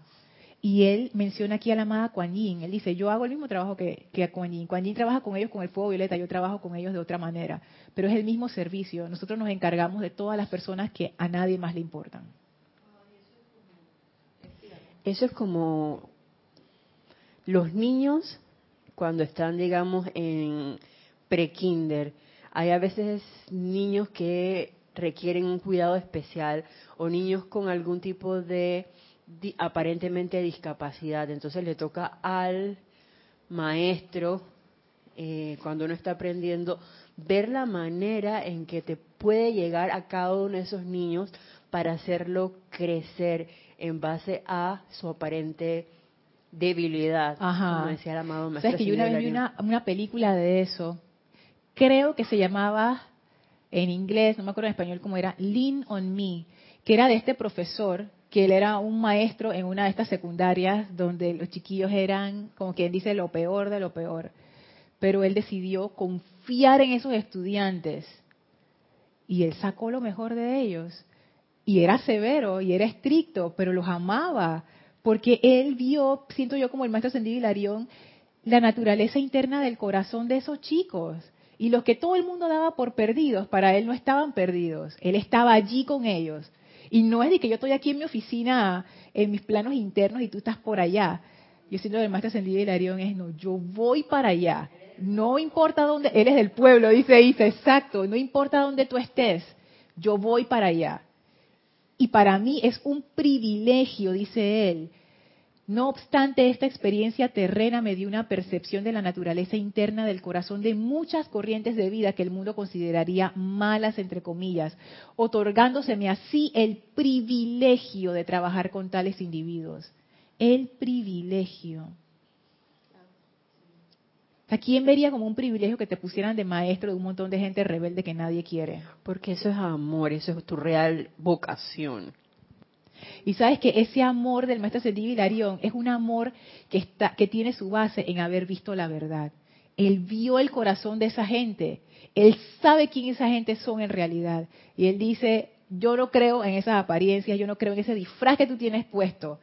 Y él menciona aquí a la amada Kuan Yin. Él dice, yo hago el mismo trabajo que, que a Yin. Yin trabaja con ellos con el fuego violeta, yo trabajo con ellos de otra manera. Pero es el mismo servicio. Nosotros nos encargamos de todas las personas que a nadie más le importan. Eso es como los niños cuando están, digamos, en pre-kinder. Hay a veces niños que requieren un cuidado especial o niños con algún tipo de aparentemente discapacidad. Entonces le toca al maestro, eh, cuando uno está aprendiendo, ver la manera en que te puede llegar a cada uno de esos niños para hacerlo crecer en base a su aparente debilidad, Ajá. como decía el amado maestro. ¿Sabes que yo una vez vi una, una película de eso? Creo que se llamaba en inglés, no me acuerdo en español cómo era, Lean on Me, que era de este profesor, que él era un maestro en una de estas secundarias donde los chiquillos eran, como quien dice, lo peor de lo peor. Pero él decidió confiar en esos estudiantes y él sacó lo mejor de ellos. Y era severo y era estricto, pero los amaba, porque él vio, siento yo como el maestro Ascendido Hilarión, la naturaleza interna del corazón de esos chicos. Y los que todo el mundo daba por perdidos, para él no estaban perdidos. Él estaba allí con ellos. Y no es de que yo estoy aquí en mi oficina, en mis planos internos y tú estás por allá. Yo siento que el maestro ascendido Hilarión es, no, yo voy para allá. No importa dónde, él es del pueblo, dice Isa, exacto, no importa dónde tú estés, yo voy para allá. Y para mí es un privilegio, dice él, no obstante, esta experiencia terrena me dio una percepción de la naturaleza interna del corazón de muchas corrientes de vida que el mundo consideraría malas, entre comillas, otorgándoseme así el privilegio de trabajar con tales individuos. El privilegio. ¿A quién vería como un privilegio que te pusieran de maestro de un montón de gente rebelde que nadie quiere? Porque eso es amor, eso es tu real vocación. Y sabes que ese amor del maestro ascendido Hilarión es un amor que, está, que tiene su base en haber visto la verdad. Él vio el corazón de esa gente. Él sabe quién esa gente son en realidad. Y él dice, yo no creo en esas apariencias, yo no creo en ese disfraz que tú tienes puesto.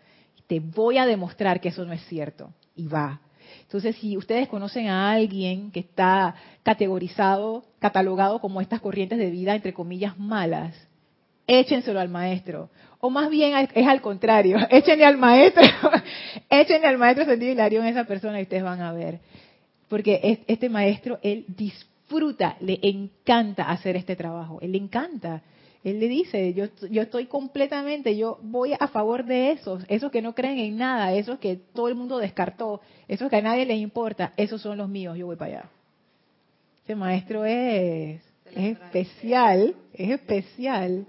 Te voy a demostrar que eso no es cierto. Y va. Entonces, si ustedes conocen a alguien que está categorizado, catalogado como estas corrientes de vida, entre comillas, malas, échenselo al maestro. O más bien es al contrario, échenle al maestro, échenle al maestro sentido hilarión a esa persona y ustedes van a ver. Porque este maestro, él disfruta, le encanta hacer este trabajo, él le encanta. Él le dice, yo, yo estoy completamente, yo voy a favor de esos, esos que no creen en nada, esos que todo el mundo descartó, esos que a nadie les importa, esos son los míos, yo voy para allá. Ese maestro es, es especial, es especial.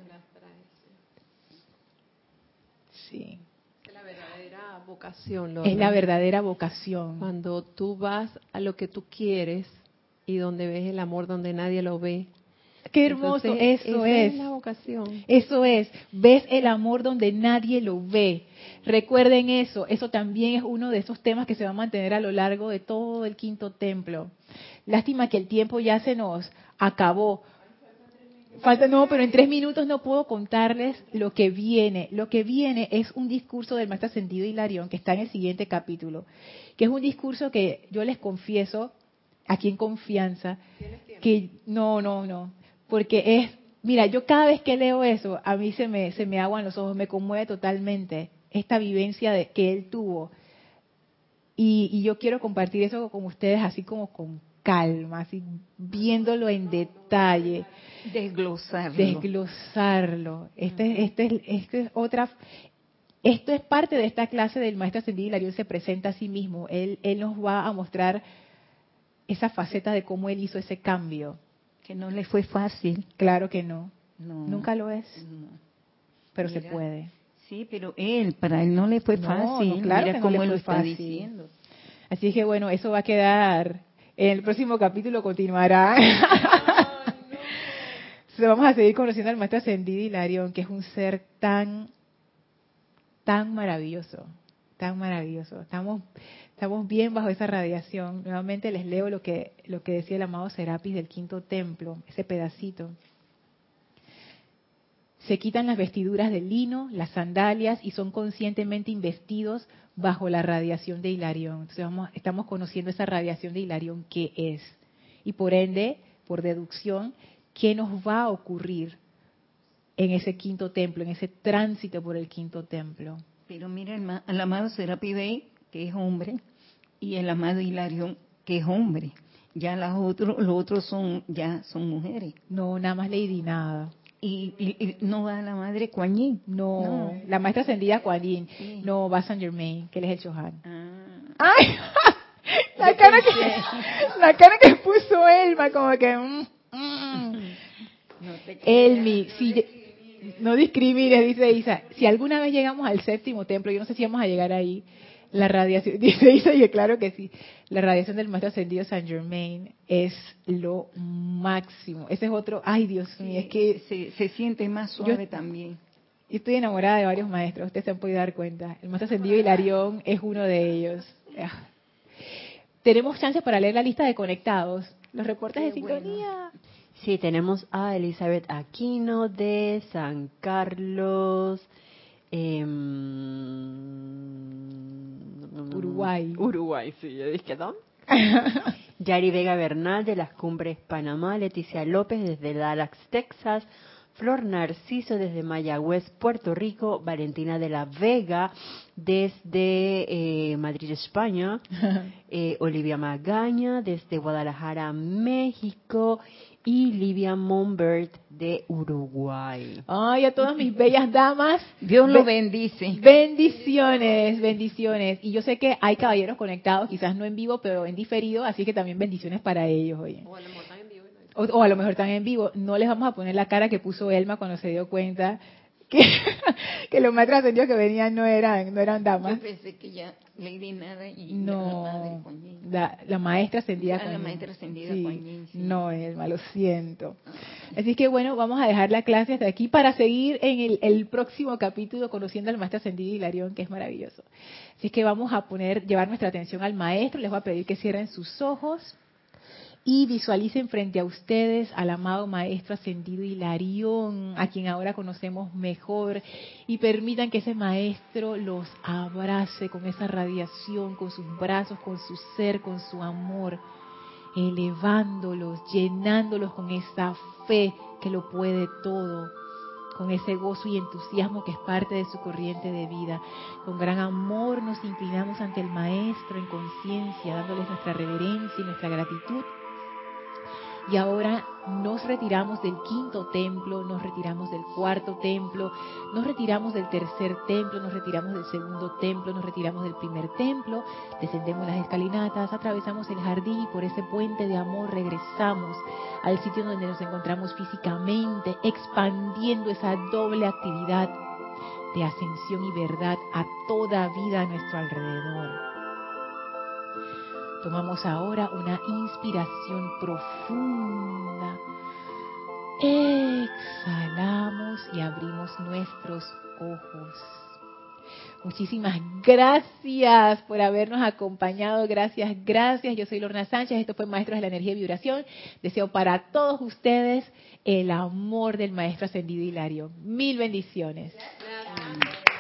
Sí. Es la verdadera vocación. Es la verdadera vocación. Cuando tú vas a lo que tú quieres y donde ves el amor donde nadie lo ve, Qué hermoso, eso es. la vocación. Eso es, ves el amor donde nadie lo ve. Recuerden eso, eso también es uno de esos temas que se va a mantener a lo largo de todo el quinto templo. Lástima que el tiempo ya se nos acabó. Falta, no, pero en tres minutos no puedo contarles lo que viene. Lo que viene es un discurso del maestro ascendido Hilarión, que está en el siguiente capítulo, que es un discurso que yo les confieso, aquí en confianza, que no, no, no, porque es, mira, yo cada vez que leo eso, a mí se me, se me aguan los ojos, me conmueve totalmente esta vivencia de, que él tuvo. Y, yo quiero compartir eso con ustedes así como con calma, así viéndolo en detalle. Desglosarlo. Desglosarlo. Este, este, este es otra, esto es parte de esta clase del maestro ascendido Hilarión se presenta a sí mismo. Él, él nos va a mostrar esa faceta de cómo él hizo ese cambio. Que no le fue fácil. Claro que no. Nunca lo es. Pero se puede. Sí, pero él, para él no le fue fácil. claro Mira cómo él lo está diciendo. Así que bueno, eso va a quedar. En el próximo capítulo continuará. Vamos a seguir conociendo al maestro ascendido Hilarión, que es un ser tan, tan maravilloso, tan maravilloso. Estamos Estamos bien bajo esa radiación. Nuevamente les leo lo que, lo que decía el amado Serapis del quinto templo, ese pedacito. Se quitan las vestiduras de lino, las sandalias y son conscientemente investidos bajo la radiación de Hilarión. Entonces vamos, estamos conociendo esa radiación de Hilarión, qué es. Y por ende, por deducción, qué nos va a ocurrir en ese quinto templo, en ese tránsito por el quinto templo. Pero mira, el, amado Serapis que es hombre, y el amado Hilarión, que es hombre. Ya las otros, los otros son, ya son mujeres. No, nada más Lady nada. Y, no va la madre Kuan Yin. No, la maestra ascendida Kuan Yin. No, va Saint Germain, que él es el Chohan. Ah. ¡Ay! la, cara que, la cara que puso Elma, como que... Mm, mm. No Elmi, si, no discrimines, dice Isa. Si alguna vez llegamos al séptimo templo, yo no sé si vamos a llegar ahí, la radiación, dice y claro que sí, la radiación del maestro ascendido Saint Germain es lo máximo. Ese es otro, ay Dios mío, es que se, siente más suave también. Yo estoy enamorada de varios maestros, ustedes se han podido dar cuenta. El maestro ascendido Hilarión es uno de ellos. Ah. Tenemos chances para leer la lista de conectados, los reportes de sintonía. Sí, tenemos a Elizabeth Aquino de San Carlos. Eh, Uruguay. Uruguay, sí, yo dije, ¿dónde? Yari Vega Bernal de las Cumbres Panamá, Leticia López desde Dallas, Texas, Flor Narciso desde Mayagüez, Puerto Rico, Valentina de la Vega desde eh, Madrid, España, eh, Olivia Magaña desde Guadalajara, México y Livia Monbert de Uruguay. Ay, a todas mis bellas damas. Dios lo bendice. Bendiciones, bendiciones. Y yo sé que hay caballeros conectados, quizás no en vivo, pero en diferido, así que también bendiciones para ellos, oye. O a lo mejor están en vivo. o a lo mejor están en vivo. No les vamos a poner la cara que puso Elma cuando se dio cuenta que, los maestros ascendidos que venían no eran, no eran damas. Yo pensé que ya Lady Nada y no, la, la, maestra ascendida ah, la maestra ascendida sí, No, Elma, lo siento. Ah. Así que bueno, vamos a dejar la clase hasta aquí para seguir en el, el próximo capítulo conociendo al maestro ascendido Hilarión, que es maravilloso. Así que vamos a poner, llevar nuestra atención al maestro. Les voy a pedir que cierren sus ojos y visualicen frente a ustedes al amado Maestro Ascendido Hilarión, a quien ahora conocemos mejor, y permitan que ese Maestro los abrace con esa radiación, con sus brazos, con su ser, con su amor, elevándolos, llenándolos con esa fe que lo puede todo con ese gozo y entusiasmo que es parte de su corriente de vida. Con gran amor nos inclinamos ante el Maestro en conciencia, dándoles nuestra reverencia y nuestra gratitud y ahora nos retiramos del quinto templo, nos retiramos del cuarto templo, nos retiramos del tercer templo, nos retiramos del segundo templo, nos retiramos del primer templo, descendemos las escalinatas, atravesamos el jardín y por ese puente de amor regresamos al sitio donde nos encontramos físicamente, expandiendo esa doble actividad de ascensión y verdad a toda vida a nuestro alrededor. Tomamos ahora una inspiración profunda. Exhalamos y abrimos nuestros ojos. Muchísimas gracias por habernos acompañado. Gracias, gracias. Yo soy Lorna Sánchez. Esto fue Maestros de la Energía y Vibración. Deseo para todos ustedes el amor del Maestro Ascendido Hilario. Mil bendiciones. Gracias.